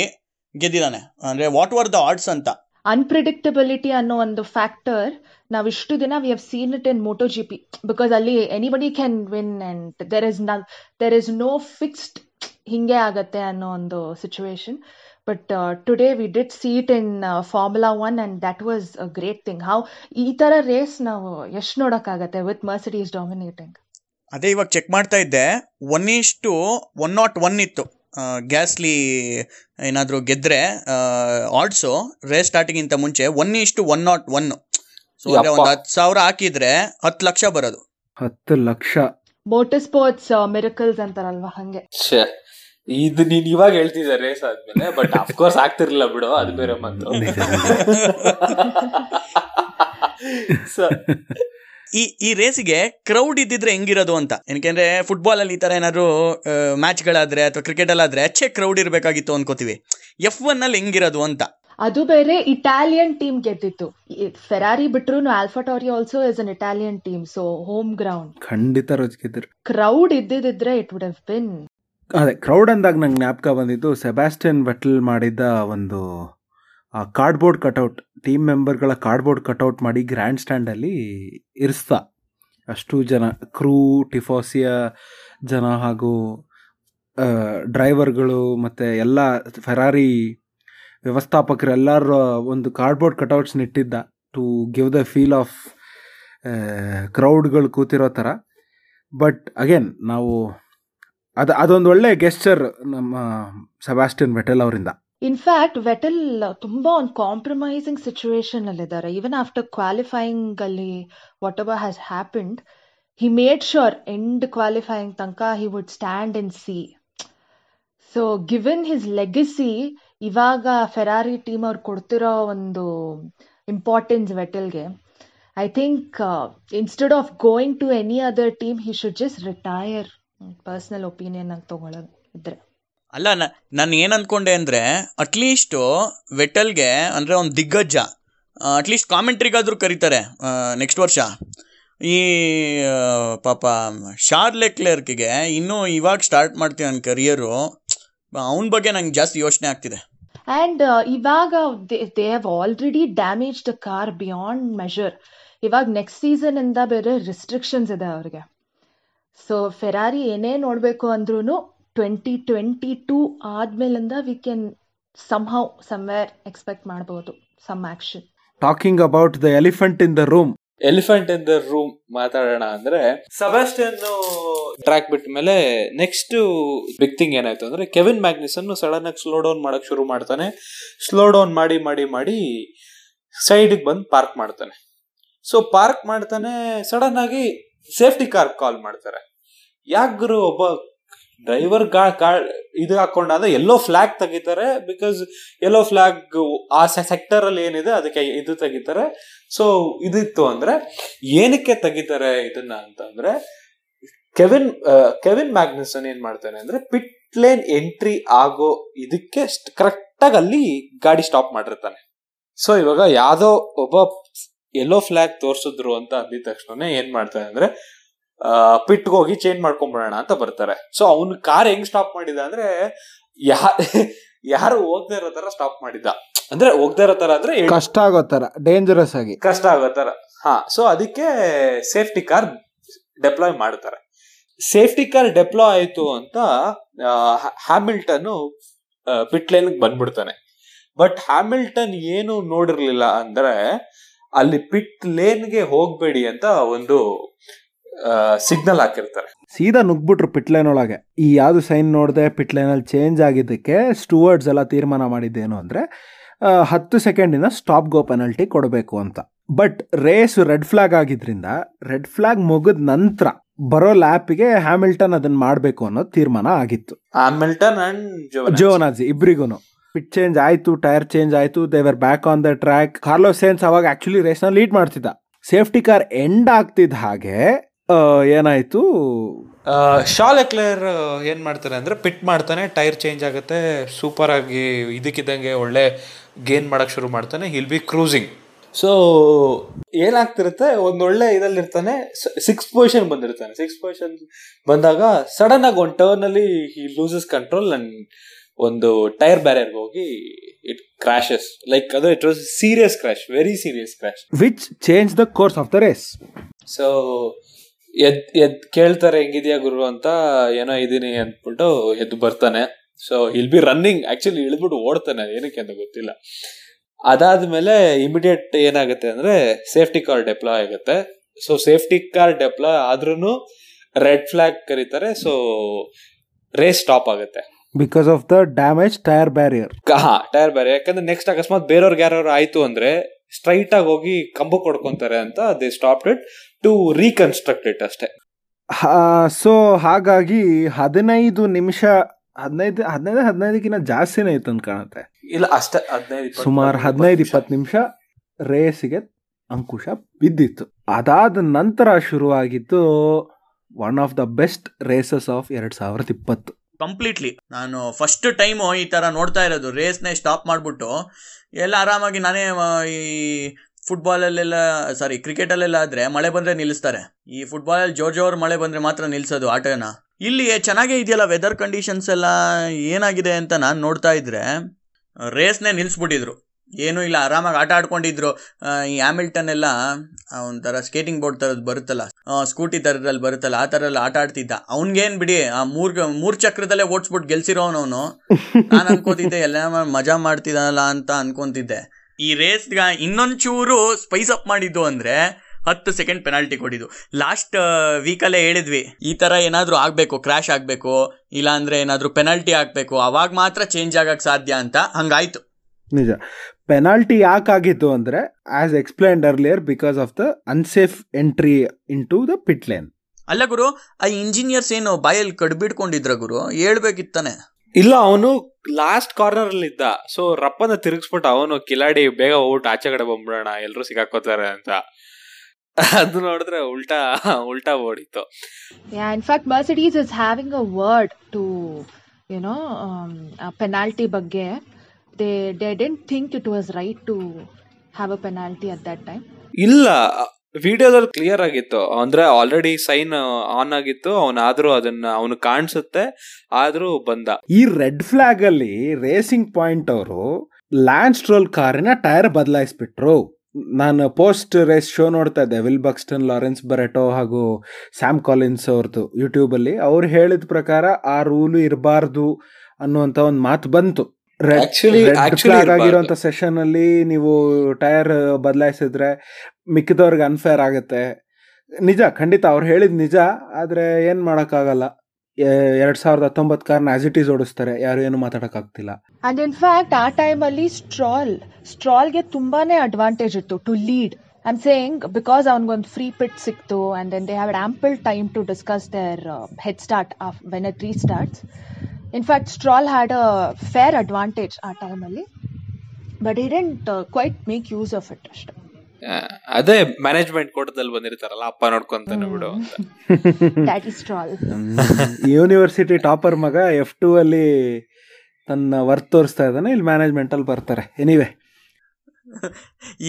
ಗೆದ್ದಿದ್ದಾನೆ. ಅಂದರೆ ವಾಟ್ ವರ್ ದ ಆಡ್ಸ್ ಅಂತ? ಅನ್ಪ್ರಿಡಿಕ್ಟಬಿಲಿಟಿ ಅನ್ನೋ ಒಂದು ಫ್ಯಾಕ್ಟರ್ ನಾವು ಇಷ್ಟು ದಿನ we have seen it in Moto G P because ಅಲ್ಲಿ anybody can win and there isn't there is no fixed ಹಿಂಗೆ ಆಗತ್ತೆ ಅನ್ನೋ ಒಂದು situation but today we did see it in formula one and that was a great thing how ಈ ತರ race ನಾವು ಎಷ್ಟು ನೋಡೋಕ್ಕಾಗತ್ತೆ with Mercedes dominating ಅದೇ ಇವಾಗ ಚೆಕ್ ಮಾಡ್ತಾ ಇದ್ದೆ. ಒನ್ ಇಷ್ಟು ಒನ್ ನಾಟ್ ಒನ್ ಇತ್ತು. ಗ್ಯಾಸ್ಲಿ ಏನಾದರೂ ಗೆದ್ದರೆ ಆಡ್ಸು ರೇಸ್ ಸ್ಟಾರ್ಟಿಂಗಿಂತ ಮುಂಚೆ ಒನ್ ಇಷ್ಟು ಒನ್ ನಾಟ್ ಒನ್ ಒಂದು ಹತ್ ಸಾವಿರ ಹಾಕಿದ್ರೆ ಹತ್ತು ಲಕ್ಷ ಬರೋದು. ಹತ್ತು ಲಕ್ಷ. ಬೋಟ್ ಸ್ಪೋರ್ಟ್ಸ್ ಮಿರಕಲ್ಸ್ ಅಂತಾರಲ್ವಾ ಹಂಗೆ. ಛೆ, ಇದು ನೀನ್ ಇವಾಗ ಹೇಳ್ತಿದ್ದ ರೇಸ್ ಆದ್ಮೇಲೆ ಬಟ್ ಅಫ್ಕೋರ್ಸ್ ಆಗ್ತಿರ್ಲಿಲ್ಲ ಬಿಡು ಅದು ಬೇರೆ ಮಾತು. So, ಈ ಈ ರೇಸಿಗೆ ಕ್ರೌಡ್ ಇದ್ದಿದ್ರೆ ಹೆಂಗಿರೋದು ಅಂತ? ಏನಕ್ಕೆಂದ್ರೆ ಫುಟ್ಬಾಲ್ ಅಲ್ಲಿ ಈ ತರ ಏನಾದ್ರು ಮ್ಯಾಚ್ಗಳಾದ್ರೆ ಅಥವಾ ಕ್ರಿಕೆಟ್ ಅಲ್ಲಾದ್ರೆ ಅಚ್ಚೆ ಕ್ರೌಡ್ ಇರಬೇಕಾಗಿತ್ತು ಅನ್ಕೋತೀವಿ. ಎಫ್ ಒನ್ ಅಲ್ಲಿ ಹೆಂಗಿರೋದು ಅಂತ? ಅದು ಬೇರೆ ಇಟಾಲಿಯನ್ ಟೀಮ್ ಗೆದ್ದಿತ್ತು. ಫೆರಾರಿ ಬಿಟ್ರು AlphaTauri also is an Italian team so home ground ಖಂಡಿತ ರೋಜ್ಗಿದ್ರು ಕ್ರೌಡ್ ಇದ್ದಿದ್ರೆ ಇಟ್ ವುಡ್ ಹವ್ ಬಿನ್ ಅದೇ ಕ್ರೌಡ್ ಅಂದಾಗ ನಂಗೆ ಜ್ಞಾಪಕ ಬಂದಿದ್ದು ಸೆಬಾಸ್ಟಿಯನ್ ಬಟ್ಲ್ ಮಾಡಿದ್ದ ಒಂದು ಕಾರ್ಡ್ಬೋರ್ಡ್ ಕಟೌಟ್ ಟೀಮ್ ಮೆಂಬರ್ಗಳ ಕಾರ್ಡ್ಬೋರ್ಡ್ ಕಟೌಟ್ ಮಾಡಿ ಗ್ರ್ಯಾಂಡ್ ಸ್ಟ್ಯಾಂಡಲ್ಲಿ ಇರಿಸ್ತಾ. ಅಷ್ಟು ಜನ ಕ್ರೂ ಟಿಫಾಸಿಯ ಜನ ಹಾಗೂ ಡ್ರೈವರ್ಗಳು ಮತ್ತು ಎಲ್ಲ ಫೆರಾರಿ ವ್ಯವಸ್ಥಾಪಕರೆಲ್ಲರ ಒಂದು ಕಾರ್ಡ್ಬೋರ್ಡ್ ಕಟೌಟ್ಸ್ ಇಟ್ಟಿದ್ದ to give the feel of ಕ್ರೌಡ್ಗಳು ಕೂತಿರೋ ಥರ ಬಟ್ ಅಗೇನ್ ನಾವು ಅದು, ಅದೊಂದು ಒಳ್ಳೆ ಗೆಸ್ಚರ್ ನಮ್ಮ ಸೆಬಾಸ್ಟಿಯನ್ ವೆಟೆಲ್ ಅವರಿಂದ. ಇನ್ಫ್ಯಾಕ್ಟ್ ವೆಟಲ್ ತುಂಬಾ ಒಂದು ಕಾಂಪ್ರಮೈಸಿಂಗ್ ಸಿಚುವೇಶನ್ ಅಲ್ಲಿದ್ದಾರೆ. ಈವನ್ ಆಫ್ಟರ್ ಕ್ವಾಲಿಫೈಯಿಂಗ್ ಅಲ್ಲಿ whatever has happened he made sure end qualifying ತನಕ he would stand in see so given his legacy ಇವಾಗ ಫೆರಾರಿ ಟೀಮ್ ಅವ್ರು ಕೊಡ್ತಿರೋ ಒಂದು importance ವೆಟಲ್ಗೆ I think instead of going to any other team he should just retire personal opinion ಆಗಿ ತಗೊಳ್ಳೋದು ಇದ್ರೆ ಅಲ್ಲ ನಾನು ಏನು ಅನ್ಕೊಂಡೆ ಅಂದರೆ ಅಟ್ಲೀಸ್ಟು ವೆಟಲ್ಗೆ ಅಂದರೆ ಒಂದು ದಿಗ್ಗಜ ಅಟ್ಲೀಸ್ಟ್ ಕಾಮೆಂಟ್ರಿಗಾದರೂ ಕರೀತಾರೆ ನೆಕ್ಸ್ಟ್ ವರ್ಷ. ಈ ಪಾಪ ಶಾರ್ಲೆ ಕ್ಲರ್ಕ್ಗೆ ಇನ್ನೂ ಇವಾಗ ಸ್ಟಾರ್ಟ್ ಮಾಡ್ತೀವಿ ನನ್ನ ಕರಿಯರು ಅವನ ಬಗ್ಗೆ ನಂಗೆ ಜಾಸ್ತಿ ಯೋಚನೆ ಆಗ್ತಿದೆ. ಆ್ಯಂಡ್ ಇವಾಗ they have already damage the car beyond measure ಇವಾಗ ನೆಕ್ಸ್ಟ್ ಸೀಸನ್ ಇಂದ ಬೇರೆ ರಿಸ್ಟ್ರಿಕ್ಷನ್ಸ್ ಇದೆ ಅವ್ರಿಗೆ. ಸೊ ಫೆರಾರಿ ಏನೇ ನೋಡಬೇಕು ಅಂದ್ರೂ twenty twenty two ಆದ್ಮೇಲಿಂದ we can somehow somewhere expect ಮಾಡ್ಬೋದು some action talking about the elephant in the room elephant in the room ಮಾತಾಡೋಣ ಅಂದ್ರೆ ಸಬಾಸ್ಟಿಯನ್ ಟ್ರ್ಯಾಕ್ ಬಿಟ್ಟ ಮೇಲೆ ನೆಕ್ಸ್ಟ್ ಬಿಗ್ ಥಿಂಗ್ ಏನಾಯ್ತು ಅಂದ್ರೆ ಕೆವಿನ್ ಮ್ಯಾಗ್ನಿಸನ್ ಸಡನ್ ಆಗಿ ಸ್ಲೋ ಡೌನ್ ಮಾಡಕ್ ಶುರು ಮಾಡ್ತಾನೆ. ಸ್ಲೋ ಡೌನ್ ಮಾಡಿ ಮಾಡಿ ಮಾಡಿ ಸೈಡ್ ಬಂದು ಪಾರ್ಕ್ ಮಾಡ್ತಾನೆ. ಸೊ ಪಾರ್ಕ್ ಮಾಡ್ತಾನೆ, ಸಡನ್ ಆಗಿ ಸೇಫ್ಟಿ ಕಾರ್ ಕಾಲ್ ಮಾಡ್ತಾರೆ. ಯಾಕೆ ಒಬ್ಬ ಡ್ರೈವರ್ ಗಾ ಇದು ಹಾಕೊಂಡ ಅಂದ್ರೆ ಎಲ್ಲೋ ಫ್ಲಾಗ್ ತೆಗಿತಾರೆ ಬಿಕಾಸ್ ಎಲ್ಲೋ ಫ್ಲಾಗ್ ಆ ಸೆಕ್ಟರ್ ಅಲ್ಲಿ ಏನಿದೆ, ಅದಕ್ಕೆ ಇದು ತೆಗಿತಾರೆ. ಸೊ ಇದಿತ್ತು ಅಂದ್ರೆ ಏನಕ್ಕೆ ತೆಗಿತಾರೆ ಇದನ್ನ ಅಂತಂದ್ರೆ ಕೆವಿನ್ ಕೆವಿನ್ ಮ್ಯಾಗ್ನಸನ್ ಏನ್ ಮಾಡ್ತಾನೆ ಅಂದ್ರೆ ಪಿಟ್ ಲೇನ್ ಎಂಟ್ರಿ ಆಗೋ ಇದಕ್ಕೆ ಕರೆಕ್ಟ್ ಆಗಿ ಅಲ್ಲಿ ಗಾಡಿ ಸ್ಟಾಪ್ ಮಾಡಿರ್ತಾನೆ. ಸೊ ಇವಾಗ ಯಾವ್ದೋ ಒಬ್ಬ ಎಲ್ಲೋ ಫ್ಲಾಗ್ ತೋರ್ಸಿದ್ರು ಅಂತ ಅಂದಿದ ತಕ್ಷಣ ಏನ್ ಮಾಡ್ತಾನೆ ಅಂದ್ರೆ ಪಿಟ್ಗೆ ಹೋಗಿ ಚೇಂಜ್ ಮಾಡ್ಕೊಂಡ್ಬಿಡೋಣ ಅಂತ ಬರ್ತಾರೆ. ಸೊ ಅವ್ನ ಕಾರ್ ಹೆಂಗ್ ಸ್ಟಾಪ್ ಮಾಡಿದ ಅಂದ್ರೆ ಯಾರು ಹೋಗ್ತಾ ಇರೋ ತರ ಸ್ಟಾಪ್ ಮಾಡಿದ್ದ ಅಂದ್ರೆ ಹೋಗ್ತಾ ಇರೋ ತರ ಅಂದ್ರೆ ಕಷ್ಟ ಆಗೋ ತರ ಡೇಂಜರಸ್ ಆಗಿ. ಕಷ್ಟ ಆಗೋ ತರ. ಹಾ ಸೊ ಅದಕ್ಕೆ ಸೇಫ್ಟಿ ಕಾರ್ ಡೆಪ್ಲಾಯ್ ಮಾಡ್ತಾರೆ. ಸೇಫ್ಟಿ ಕಾರ್ ಡೆಪ್ಲಾಯ್ ಆಯ್ತು ಅಂತ ಹ್ಯಾಮಿಲ್ಟನ್ ಪಿಟ್ ಲೈನ್ ಬಂದ್ಬಿಡ್ತಾನೆ. ಬಟ್ ಹ್ಯಾಮಿಲ್ಟನ್ ಏನು ನೋಡಿರ್ಲಿಲ್ಲ ಅಂದ್ರೆ ಅಲ್ಲಿ ಪಿಟ್ ಲೇನ್ಗೆ ಹೋಗ್ಬೇಡಿ ಅಂತ ಒಂದು ಸಿಗ್ನಲ್ ಹಾಕಿರ್ತಾರೆ. ಸೀದಾ ನುಗ್ಬಿಟ್ರು ಪಿಟ್ಲೈನ್ ಒಳಗೆ. ಈ ಯಾವ್ದು ಸೈನ್ ನೋಡದೆ ಪಿಟ್ಲೈನಲ್ಲಿ ಚೇಂಜ್ ಆಗಿದ್ದಕ್ಕೆ ಸ್ಟೂವರ್ಡ್ಸ್ ಎಲ್ಲ ತೀರ್ಮಾನ ಮಾಡಿದ್ದೇನು ಅಂದ್ರೆ ಹತ್ತು ಸೆಕೆಂಡಿನ ಸ್ಟಾಪ್ ಗೋ ಪೆನಲ್ಟಿ ಕೊಡಬೇಕು ಅಂತ. ಬಟ್ ರೇಸ್ ರೆಡ್ ಫ್ಲಾಗ್ ಆಗಿದ್ರಿಂದ ರೆಡ್ ಫ್ಲಾಗ್ ಮುಗಿದ ನಂತರ ಬರೋ ಲ್ಯಾಪ್ಗೆ ಹ್ಯಾಮಿಲ್ಟನ್ ಅದನ್ನ ಮಾಡಬೇಕು ಅನ್ನೋ ತೀರ್ಮಾನ ಆಗಿತ್ತು. ಹ್ಯಾಮಿಲ್ಟನ್ ಅಂಡ್ ಜೋನಾಜಿ ಇಬ್ರಿಗೂ ಪಿಟ್ ಚೇಂಜ್ ಆಯ್ತು ಟೈರ್ ಚೇಂಜ್ ಆಯ್ತು they were back on the track Carlos Sainz ಅವಾಗ ಆಕ್ಚುಲಿ ರೇಸ್ನ ಲೀಡ್ ಮಾಡ್ತಿದ್ದ. ಸೇಫ್ಟಿ ಕಾರ್ ಎಂಡ್ ಆಗ್ತಿದ್ದ ಹಾಗೆ ಏನಾಯ್ತು? ಶಾಲ್ ಎಕ್ಲೇರ್ ಏನ್ ಮಾಡ್ತಾರೆ ಅಂದ್ರೆ ಪಿಟ್ ಮಾಡ್ತಾನೆ ಟೈರ್ ಚೇಂಜ್ ಆಗುತ್ತೆ ಸೂಪರ್ ಆಗಿ ಇದಕ್ಕಿದ್ದಂಗೆ ಒಳ್ಳೆ ಗೇನ್ ಮಾಡೋಕ್ಕೆ ಶುರು ಮಾಡ್ತಾನೆ ಹಿಲ್ ಬಿ ಕ್ರೂಸಿಂಗ್ ಸೊ ಏನಾಗ್ತಿರುತ್ತೆ? ಒಂದೊಳ್ಳೆ ಒಳ್ಳೆ ಇದಲ್ಲಿರ್ತಾನೆ ಸಿಕ್ಸ್ ಪೊಸಿಷನ್ ಬಂದಿರ್ತಾನೆ. ಸಿಕ್ಸ್ ಪೊಸಿಷನ್ ಬಂದಾಗ ಸಡನ್ ಆಗಿ ಒಂದು ಟರ್ನ್ ಅಲ್ಲಿ ಹಿ ಲೂಸಸ್ ಕಂಟ್ರೋಲ್ ಅಂಡ್ ಒಂದು ಟೈರ್ ಬ್ಯಾರಿಯರ್ಗೆ ಹೋಗಿ ಇಟ್ ಕ್ರಾಶಸ್ ಲೈಕ್ ಅದು it was serious crash very serious crash which change the course of the race so ಎದ್ ಎದ್ ಕೇಳ್ತಾರೆ ಹೆಂಗಿದ್ಯಾ ಗುರು? ಅಂತ ಏನೋ ಇದೀನಿ ಅಂದ್ಬಿಟ್ಟು ಎದ್ದು ಬರ್ತಾನೆ. So he'll be running actually ಇಳಿದ್ಬಿಟ್ಟು ಓಡ್ತಾನೆ. ಏನಕ್ಕೆ ಅಂತ ಗೊತ್ತಿಲ್ಲ. ಅದಾದ್ಮೇಲೆ ಇಮಿಡಿಯೇಟ್ ಏನಾಗುತ್ತೆ ಅಂದ್ರೆ ಸೇಫ್ಟಿ ಕಾರ್ ಡೆಪ್ಲಾಯ್ ಆಗುತ್ತೆ. ಸೊ ಸೇಫ್ಟಿ ಕಾರ್ ಡೆಪ್ಲಾಯ್ ಆದ್ರೂ ರೆಡ್ ಫ್ಲಾಗ್ ಕರೀತಾರೆ. ಸೊ ರೇಸ್ ಸ್ಟಾಪ್ ಆಗುತ್ತೆ. Because of the damage tyre barrier ಹಾ ಟೈರ್ ಬ್ಯಾರಿಯರ್ ಯಾಕಂದ್ರೆ ನೆಕ್ಸ್ಟ್ ಅಕಸ್ಮಾತ್ ಬೇರೆಯವ್ರಿಗೆ ಯಾರು ಆಯ್ತು ಅಂದ್ರೆ ಸ್ಟ್ರೈಟ್ ಆಗಿ ಹೋಗಿ ಕಂಬ ಕೊಡ್ಕೊಂತಾರೆ ಅಂತ they stop it to reconstruct it ಅಷ್ಟೇ. ಸೊ ಹಾಗಾಗಿ ಹದಿನೈದು ನಿಮಿಷ ಹದಿನೈದು ಹದಿನೈದು ಹದಿನೈದಕ್ಕಿಂತ ಜಾಸ್ತಿನೇ ಇತ್ತು ಅಂತ ಕಾಣುತ್ತೆ. ಇಲ್ಲ ಅಷ್ಟೇ ಹದಿನೈದು ಸುಮಾರು ಹದಿನೈದು ಇಪ್ಪತ್ತು ನಿಮಿಷ ರೇಸಿಗೆ ಅಂಕುಶ ಬಿದ್ದಿತ್ತು. ಅದಾದ ನಂತರ ಶುರುವಾಗಿದ್ದು one of the best races of ಎರಡ್ ಸಾವಿರದ ಇಪ್ಪತ್ತು. ಕಂಪ್ಲೀಟ್ಲಿ ನಾನು ಫಸ್ಟ್ ಟೈಮು ಈ ಥರ ನೋಡ್ತಾ ಇರೋದು. ರೇಸ್ನೇ ಸ್ಟಾಪ್ ಮಾಡಿಬಿಟ್ಟು ಎಲ್ಲ ಆರಾಮಾಗಿ ನಾನೇ ಈ ಫುಟ್ಬಾಲಲ್ಲೆಲ್ಲ ಸಾರಿ ಕ್ರಿಕೆಟಲ್ಲೆಲ್ಲ ಆದರೆ ಮಳೆ ಬಂದರೆ ನಿಲ್ಲಿಸ್ತಾರೆ. ಈ ಫುಟ್ಬಾಲಲ್ಲಿ ಜೋರ್ ಜೋರ್ ಮಳೆ ಬಂದರೆ ಮಾತ್ರ ನಿಲ್ಲಿಸೋದು ಆಟನ. ಇಲ್ಲಿ ಚೆನ್ನಾಗೇ ಇದೆಯಲ್ಲ ವೆದರ್ ಕಂಡೀಷನ್ಸ್ ಎಲ್ಲ ಏನಾಗಿದೆ ಅಂತ ನಾನು ನೋಡ್ತಾ ಇದ್ರೆ ರೇಸ್ನೇ ನಿಲ್ಲಿಸ್ಬಿಟ್ಟಿದ್ರು ಏನೂ ಇಲ್ಲ, ಆರಾಮಾಗಿ ಆಟ ಆಡ್ಕೊಂಡಿದ್ರು. ಈ ಹ್ಯಾಮಿಲ್ಟನ್ ಎಲ್ಲ ಒಂಥರ ಸ್ಕೇಟಿಂಗ್ ಬೋರ್ಡ್ ಥರದ್ದು ಬರುತ್ತಲ್ಲ ಸ್ಕೂಟಿ ಥರದಲ್ಲಿ ಬರುತ್ತಲ್ಲ, ಆ ಥರ ಎಲ್ಲ ಆಟ ಆಡ್ತಿದ್ದ. ಅವ್ನಿಗೇನು ಬಿಡಿ, ಆ ಮೂರ್ ಮೂರ್ ಚಕ್ರದಲ್ಲೇ ಓಡಿಸ್ಬಿಟ್ಟು ಗೆಲ್ಸಿರೋನವನು. ನಾನು ಅನ್ಕೋತಿದ್ದೆ ಎಲ್ಲ ಮಜಾ ಮಾಡ್ತಿದ್ದಾನಲ್ಲ ಅಂತ ಅನ್ಕೊಂತಿದ್ದೆ. ಈ ರೇಸ್ಗೆ ಇನ್ನೊಂಚೂರು ಸ್ಪೈಸ್ ಅಪ್ ಮಾಡಿದ್ದು ಅಂದ್ರೆ ಹತ್ತು ಸೆಕೆಂಡ್ ಪೆನಾಲ್ಟಿ ಕೊಡಿದ್ದು. ಲಾಸ್ಟ್ ವೀಕಲ್ಲೇ ಹೇಳಿದ್ವಿ ಈ ತರ ಏನಾದರೂ ಆಗಬೇಕು ಕ್ರಾಶ್ ಆಗಬೇಕು ಇಲ್ಲ ಅಂದ್ರೆ ಏನಾದ್ರೂ ಪೆನಾಲ್ಟಿ ಆಗಬೇಕು ಅವಾಗ ಮಾತ್ರ ಚೇಂಜ್ ಆಗಕ್ ಸಾಧ್ಯ ಅಂತ ಹಂಗಾಯ್ತು. ನಿಜ. ಪೆನಾಲ್ಟಿ ಯಾಕೆ ಆಗಿತ್ತು ಅಂದ್ರೆ as explain earlier because of the unsafe entry into the pit lane ಅಲ್ಲ ಗುರು ಆ ಇಂಜಿನಿಯರ್ಸ್ ಏನು ಬಾಯಲ್ಲಿ ಕಡ್ಬಿಡ್ಕೊಂಡಿದ್ರ ಗುರು ಹೇಳ್ಬೇಕಿತ್ತಾನೆ. ಇಲ್ಲ ಅವನು ಲಾಸ್ಟ್ ಕಾರ್ನರ್ ಅಲ್ಲಿ ಇದ್ದ. ಸೊ ರಪ್ಪನ ತಿರುಗಿಸ್ಬಿಟ್ಟು ಅವನು ಕಿಲಾಡಿ ಬೇಗ ಊಟ ಆಚೆ ಕಡೆ ಬಂದ್ಬಿಡೋಣ ಎಲ್ಲರೂ ಸಿಕ್ಕಾಕೋತಾರೆ ಅಂತ. ಅದು ನೋಡಿದ್ರೆ ಉಲ್ಟಾ ಉಲ್ಟಾ ಓಡಿತ್ತು. In fact Mercedes is having a word to you know penalty ಬಗ್ಗೆ. They they didn't think it was right to have a penalty at that time ಇಲ್ಲ ವಿಡಿಯೋದಲ್ಲಿ ಕ್ಲಿಯರ್ ಆಗಿತ್ತು. ಅಂದ್ರೆ ಆಲ್ರೆಡಿ ಸೈನ್ ಆನ್ ಆಗಿತ್ತು. ಅವನಾದ್ರೂ ಅದನ್ನ ಅವನು ಕಾಣಿಸುತ್ತೆ. ಆದ್ರೂ ಬಂದ. ಈ ರೆಡ್ ಫ್ಲಾಗ್ ಅಲ್ಲಿ ರೇಸಿಂಗ್ ಪಾಯಿಂಟ್ ಅವರು ಲ್ಯಾಂಡ್ ಸ್ಟ್ರೋಲ್ ಕಾರಿನ ಟೈರ್ ಬದಲಾಯಿಸ್ಬಿಟ್ರು. ನಾನು ಪೋಸ್ಟ್ ರೇಸ್ ಶೋ ನೋಡ್ತಾ ಇದ್ದೆ. ವಿಲ್ ಬಕ್ಸ್ಟನ್ ಲಾರೆನ್ಸ್ ಬರೆಟೋ ಹಾಗೂ ಸ್ಯಾಮ್ ಕಾಲಿನ್ಸ್ ಅವ್ರದ್ದು ಯೂಟ್ಯೂಬಲ್ಲಿ ಅವ್ರು ಹೇಳಿದ ಪ್ರಕಾರ ಆ ರೂಲ್ ಇರಬಾರ್ದು ಅನ್ನುವಂತ ಒಂದು ಮಾತು ಬಂತು. ರೆಡ್ ಆಗಿರುವಂತ ಸೆಷನ್ ಅಲ್ಲಿ ನೀವು ಟೈರ್ ಬದಲಾಯಿಸಿದ್ರೆ ಮಿಕ್ಕಿದವ್ರಿಗೆ ಅನ್ಫೇರ್ ಆಗುತ್ತೆ. ನಿಜ, ಖಂಡಿತ ಅವ್ರು ಹೇಳಿದ ನಿಜ, ಆದರೆ ಏನು ಮಾಡೋಕ್ಕಾಗಲ್ಲ. ಎರಡ್ ಸಾವಿರದ ಹತ್ತೊಂಬತ್ತು ಕಾರ್ನ ಆಸ್ ಇಟ್ ಈಸ್ ಓಡಿಸ್ತಾರೆ, ಯಾರು ಏನು ಮಾತಾಡಕ್ಕಾಗ್ತಿಲ್ಲ. ಅಂಡ್ ಇನ್ ಫ್ಯಾಕ್ಟ್ ಆ ಟೈಮಲ್ಲಿ ಸ್ಟ್ರಾಲ್ ಸ್ಟ್ರಾಲ್ಗೆ ತುಂಬಾನೇ ಅಡ್ವಾಂಟೇಜ್ ಇತ್ತು to lead I am saying because ಅವನಿಗೊಂದು ಫ್ರೀ ಪಿಟ್ ಸಿಕ್ತು and then they have ample time to discuss their head start off when it restarts in fact Stroll had a fair advantage ಆ ಟೈಮಲ್ಲಿ but ಈ didn't quite make use of it ಅಷ್ಟೇ. ಅದೇ management ಕೋಟದಲ್ಲಿ ಬಂದಿರ್ತಾರಲ್ಲ ಅಪ್ಪ ನೋಡ್ಕೊಂತಾನೆ ಬಿಡು ಅಂತ. ಯೂನಿವರ್ಸಿಟಿ ಟಾಪರ್ ಮಗ ಎಫ್ ಟೂ ಅಲ್ಲಿ ತನ್ನ ವರ್ತ್ ತೋರಿಸ್ತಾ ಇದ್ದಾನೆ ಇಲ್ಲಿ ಮ್ಯಾನೇಜ್ಮೆಂಟ್ ಅಲ್ಲಿ ಬರ್ತಾರೆ. ಎನಿವೆ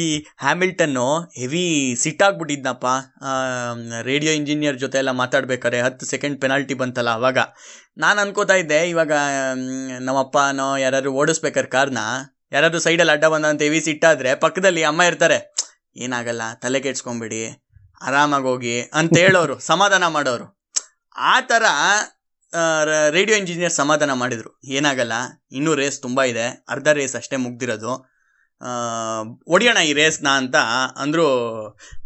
ಈ ಹ್ಯಾಮಿಲ್ಟನ್ನು ಹೆವಿ ಸಿಟ್ಟಾಗ್ಬಿಟ್ಟಿದ್ನಪ್ಪ ರೇಡಿಯೋ ಇಂಜಿನಿಯರ್ ಜೊತೆ ಎಲ್ಲ ಮಾತಾಡ್ಬೇಕಾರೆ ಹತ್ತು ಸೆಕೆಂಡ್ ಪೆನಾಲ್ಟಿ ಬಂತಲ್ಲ ಅವಾಗ. ನಾನು ಅನ್ಕೋತಾ ಇದ್ದೆ ಇವಾಗ ನಮ್ಮಪ್ಪ ನಮ್ಮಪ್ಪನೋ ಯಾರಾದ್ರು ಓಡಿಸ್ಬೇಕಾರೆ ಕಾರ್ನ ಯಾರಾದ್ರು ಸೈಡಲ್ಲಿ ಅಡ್ಡ ಬಂದಂತ ಹೆವಿ ಸಿಟ್ಟಾದ್ರೆ ಪಕ್ಕದಲ್ಲಿ ಅಮ್ಮ ಇರ್ತಾರೆ. ಏನಾಗಲ್ಲ, ತಲೆ ಕೆಡ್ಸ್ಕೊಂಬಿಡಿ, ಆರಾಮಾಗಿ ಹೋಗಿ ಅಂತ ಹೇಳೋರು, ಸಮಾಧಾನ ಮಾಡೋರು. ಆ ಥರ ರೇಡಿಯೋ ಇಂಜಿನಿಯರ್ ಸಮಾಧಾನ ಮಾಡಿದ್ರು. ಏನಾಗಲ್ಲ, ಇನ್ನೂ ರೇಸ್ ತುಂಬ ಇದೆ, ಅರ್ಧ ರೇಸ್ ಅಷ್ಟೇ ಮುಗ್ದಿರೋದು. ಒಡಿಯೋಣ ಈ ರೇಸ್ನ ಅಂತ ಅಂದರು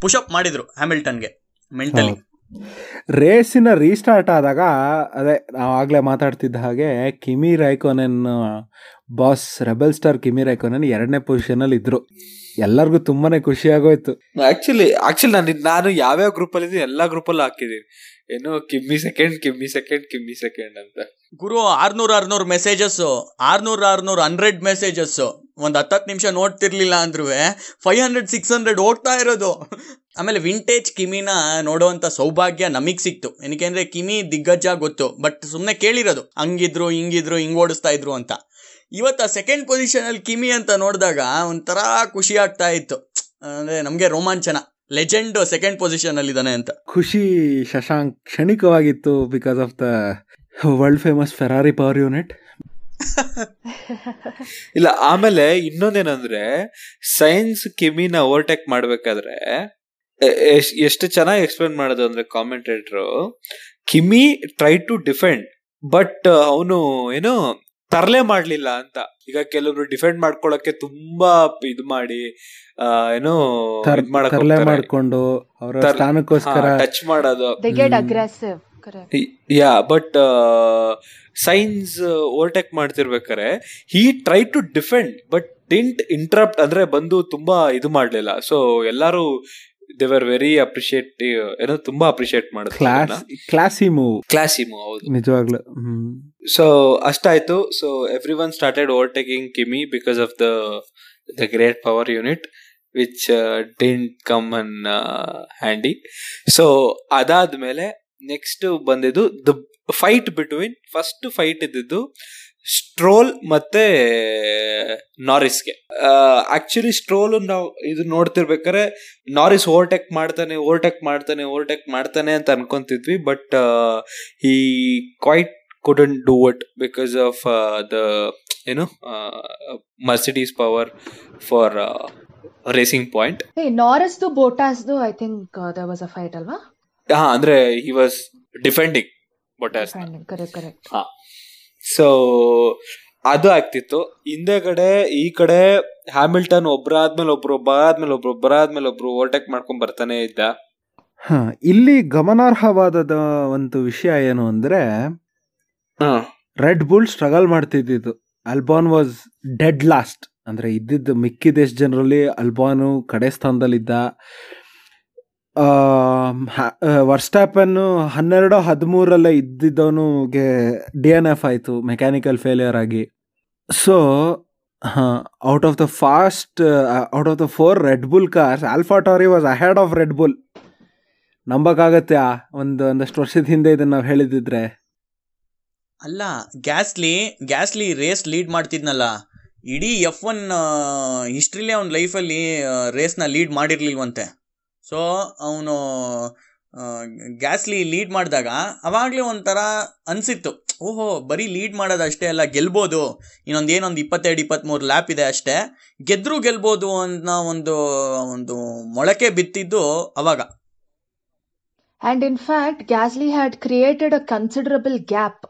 ಪುಷಪ್ ಮಾಡಿದ್ರು ಹ್ಯಾಮಿಲ್ಟನ್ಗೆ, ಮೆಂಟಲಿ. ರೇಸಿನ ರೀಸ್ಟಾರ್ಟ್ ಆದಾಗ, ಅದೇ ನಾವು ಆಗ್ಲೇ ಮಾತಾಡ್ತಿದ್ದ ಹಾಗೆ, Kimi Raikkonen boss rebel star Kimi Raikkonen ಎರಡನೇ ಪೊಸಿಷನ್ ಅಲ್ಲಿ ಇದ್ರು. ಎಲ್ಲರಿಗೂ ತುಂಬಾನೇ ಖುಷಿ ಆಗೋಯ್ತು. ಆಕ್ಚುಲಿ ಆಕ್ಚುಲಿ ನಾನು ನಾನು ಯಾವ್ಯಾವ ಗ್ರೂಪ್ ಅಲ್ಲಿ ಇದ್ದೀನಿ ಎಲ್ಲಾ ಗ್ರೂಪ್ ಅಲ್ಲಿ ಹಾಕಿದೀನಿ. ಏನು Kimi second Kimi second Kimi second ಅಂತ. ಗುರು ಆರ್ನೂರ್ ಆರ್ನೂರ್ ಮೆಸೇಜಸ್ ಆರ್ನೂರ್ ಆರ್ನೂರ್ ಹಂಡ್ರೆಡ್ ಮೆಸೇಜಸ್ ಒಂದ್ ಹತ್ತತ್ತು ನಿಮಿಷ ನೋಡ್ತಿರ್ಲಿಲ್ಲ ಅಂದ್ರೂ ಫೈವ್ ಹಂಡ್ರೆಡ್ ಸಿಕ್ಸ್ ಹಂಡ್ರೆಡ್ ಓಡ್ತಾ ಇರೋದು. ಆಮೇಲೆ ವಿಂಟೇಜ್ ಕಿಮಿನ ನೋಡುವಂತ ಸೌಭಾಗ್ಯ ನಮಗ್ ಸಿಕ್ತು. ಏನಕ್ಕೆ ಕಿಮಿ ದಿಗ್ಗಜ ಗೊತ್ತು ಬಟ್ ಸುಮ್ಮನೆ ಕೇಳಿರೋದು. ಹಂಗಿದ್ರು ಹಿಂಗಿದ್ರು ಹಿಂಗ್ ಓಡಿಸ್ತಾ ಇದ್ರು ಅಂತ. ಇವತ್ತು ಆ ಸೆಕೆಂಡ್ ಪೊಸಿಷನಲ್ಲಿ ಕಿಮಿ ಅಂತ ನೋಡಿದಾಗ ಒಂಥರ ಖುಷಿ ಆಗ್ತಾ ಇತ್ತು. ಅಂದರೆ ನಮಗೆ ರೋಮಾಂಚನ ಲೆಜೆಂಡ್ ಸೆಕೆಂಡ್ ಪೊಸಿಷನ್ ಅಲ್ಲಿ ಇದ್ದಾನೆ ಅಂತ. ಖುಷಿ Shashank ಕ್ಷಣಿಕವಾಗಿತ್ತು because of the world famous Ferrari power unit ಇಲ್ಲ ಆಮೇಲೆ ಇನ್ನೊಂದೇನಂದ್ರೆ ಸೈನ್ಸ್ ಕಿಮಿನ ಓವರ್ಟೇಕ್ ಮಾಡ್ಬೇಕಾದ್ರೆ ಎಷ್ಟು ಚೆನ್ನಾಗಿ ಎಕ್ಸ್ಪ್ಲೇನ್ ಮಾಡೋದು ಅಂದ್ರೆ commentator Kimi try to defend but ಅವನು ಏನು ತರಲೆ ಮಾಡ್ಲಿಲ್ಲ ಅಂತ. ಈಗ ಕೆಲವರು ಡಿಫೆಂಡ್ ಮಾಡ್ಕೊಳಕ್ಕೆ ತುಂಬಾ ಇದು ಮಾಡಿ ಆ, ಏನೋ ತರಲೆ ಮಾಡ್ಕೊಂಡು ಅವರ ಸ್ಥಾನಕ್ಕೋಸ್ಕರ ಟಚ್ ಮಾಡೋದು. They get hmm. Aggressive correct yeah but Sainz overtake ಮಾಡ್ತಿರ್ಬೇಕಾರೆ he try to defend but didn't interrupt ಅಂದ್ರೆ ಬಂದು ತುಂಬಾ ಇದು ಮಾಡ್ಲಿಲ್ಲ. ಸೊ ಎಲ್ಲಾರು ದೇ ವರ್ ವೆರಿ ಅಪ್ರಿಶಿಯೇಟಿವ್ ಏನೋ ತುಂಬಾ ಅಪ್ರಿಶಿಯೇಟ್ ಕ್ಲಾಸಿ ಮಾಡಿದ್ರು ಕ್ಲಾಸಿ ಮೂವ್ ಕ್ಲಾಸಿಮು ಹೌದು. ನಿಜವಾಗ್ಲು so ಅಷ್ಟಾಯ್ತು. So everyone started overtaking Kimi because of the the great power unit which didn't come in handy so ಅದಾದ್ಮೇಲೆ ನೆಕ್ಸ್ಟ್ ಬಂದಿದ್ದು the fight between first fight ಇದ್ದಿದ್ದು Stroll ಮತ್ತೆ ನಾರಿಸ್ಗೆ. ಆಕ್ಚುಲಿ ಸ್ಟ್ರೋಲ್ ನಾವು ಇದು ನೋಡ್ತಿರ್ಬೇಕಾದ್ರೆ ನಾರಿಸ್ ಓವರ್ಟೆಕ್ ಮಾಡ್ತಾನೆ ಓವರ್ಟೇಕ್ ಮಾಡ್ತಾನೆ ಓವರ್ಟೆಕ್ ಮಾಡ್ತಾನೆ ಅಂತ ಅನ್ಕೊಂತಿದ್ವಿ ಬಟ್ ಈ quite couldn't do it because of the ಏನು Mercedes power for Racing Point Norris. ಹೇ ನಾರಸ್ದು ಬೋಟಾಸ್ದು I think there was a fight ಅಲ್ವಾ? ಹಾ ಅಂದ್ರೆ he was defending Bottas correct correct so ಅದು ಆಗ್ತಿತ್ತು. ಹಿಂದೆಗಡೆ ಈ ಕಡೆ ಹ್ಯಾಮಿಲ್ಟನ್ ಒಬ್ರಾದ್ಮೇಲೆ ಒಬ್ರು ಒಬ್ಬರಾದ್ಮೇಲೆ ಒಬ್ರು ಒಬ್ಬರಾದ್ಮೇಲೆ ಒಬ್ರು ಓವರ್ಟೇಕ್ ಮಾಡ್ಕೊಂಡ್ ಬರ್ತಾನೆ ಇದ್ದ. ಹ ಇಲ್ಲಿ ಗಮನಾರ್ಹವಾದ ಒಂದು ವಿಷಯ ಏನು ಅಂದ್ರೆ ರೆಡ್ ಬುಲ್ ಸ್ಟ್ರಗಲ್ ಮಾಡ್ತಿದ್ದಿದ್ದು. ಅಲ್ಬಾನ್ ವಾಸ್ ಡೆಡ್ ಲಾಸ್ಟ್ ಅಂದ್ರೆ ಇದ್ದಿದ್ದು ಮಿಕ್ಕಿದ ಎಷ್ಟು ಜನರಲ್ಲಿ ಅಲ್ಬಾನು ಕಡೆ ಸ್ಥಾನದಲ್ಲಿದ್ದ. ವರ್ಸ್ಟಾಪನ್ನು ಹನ್ನೆರಡು ಹದಿಮೂರಲ್ಲೇ ಇದ್ದಿದ್ದವನಿಗೆ ಡಿ ಎನ್ ಎಫ್ ಆಯಿತು, ಮೆಕ್ಯಾನಿಕಲ್ ಫೇಲಿಯರ್ ಆಗಿ. So out of the fast out of the four Red Bull cars, Alpha Tauri was ahead of Red Bull. ನಂಬಕ್ಕಾಗತ್ತೆ? ಒಂದು, ಒಂದಷ್ಟು ವರ್ಷದ ಹಿಂದೆ ಇದನ್ನ ನಾವು ಹೇಳಿದಿದ್ರೆ. ಅಲ್ಲ, ಗ್ಯಾಸ್ಲಿ ಗ್ಯಾಸ್ಲಿ ರೇಸ್ ಲೀಡ್ ಮಾಡ್ತಿದ್ನಲ್ಲ. ಇಡೀ ಎಫ್ ಒನ್ ಹಿಸ್ಟ್ರಿಲೇ ಅವ್ನ ಲೈಫಲ್ಲಿ ರೇಸ್ನ ಲೀಡ್ ಮಾಡಿರ್ಲಿಲ್ವಂತೆ. ಸೊ ಅವನು ಗ್ಯಾಸ್ಲಿ ಲೀಡ್ ಮಾಡಿದಾಗ ಅವಾಗಲೇ ಒಂಥರ ಅನಿಸಿತ್ತು. ಓಹೋ ಬರೀ ಲೀಡ್ ಮಾಡೋದು ಅಷ್ಟೇ ಅಲ್ಲ ಗೆಲ್ಬೋದು. ಇನ್ನೊಂದು ಏನೊಂದು ಇಪ್ಪತ್ತೆರಡು ಇಪ್ಪತ್ತ್ಮೂರು ಲ್ಯಾಪ್ ಇದೆ ಅಷ್ಟೇ. ಗೆದ್ರೂ ಗೆಲ್ಬೋದು ಅಂತ ಒಂದು ಒಂದು ಮೊಳಕೆ ಬಿತ್ತಿದ್ದು ಅವಾಗ. And in fact Gasly had created a considerable gap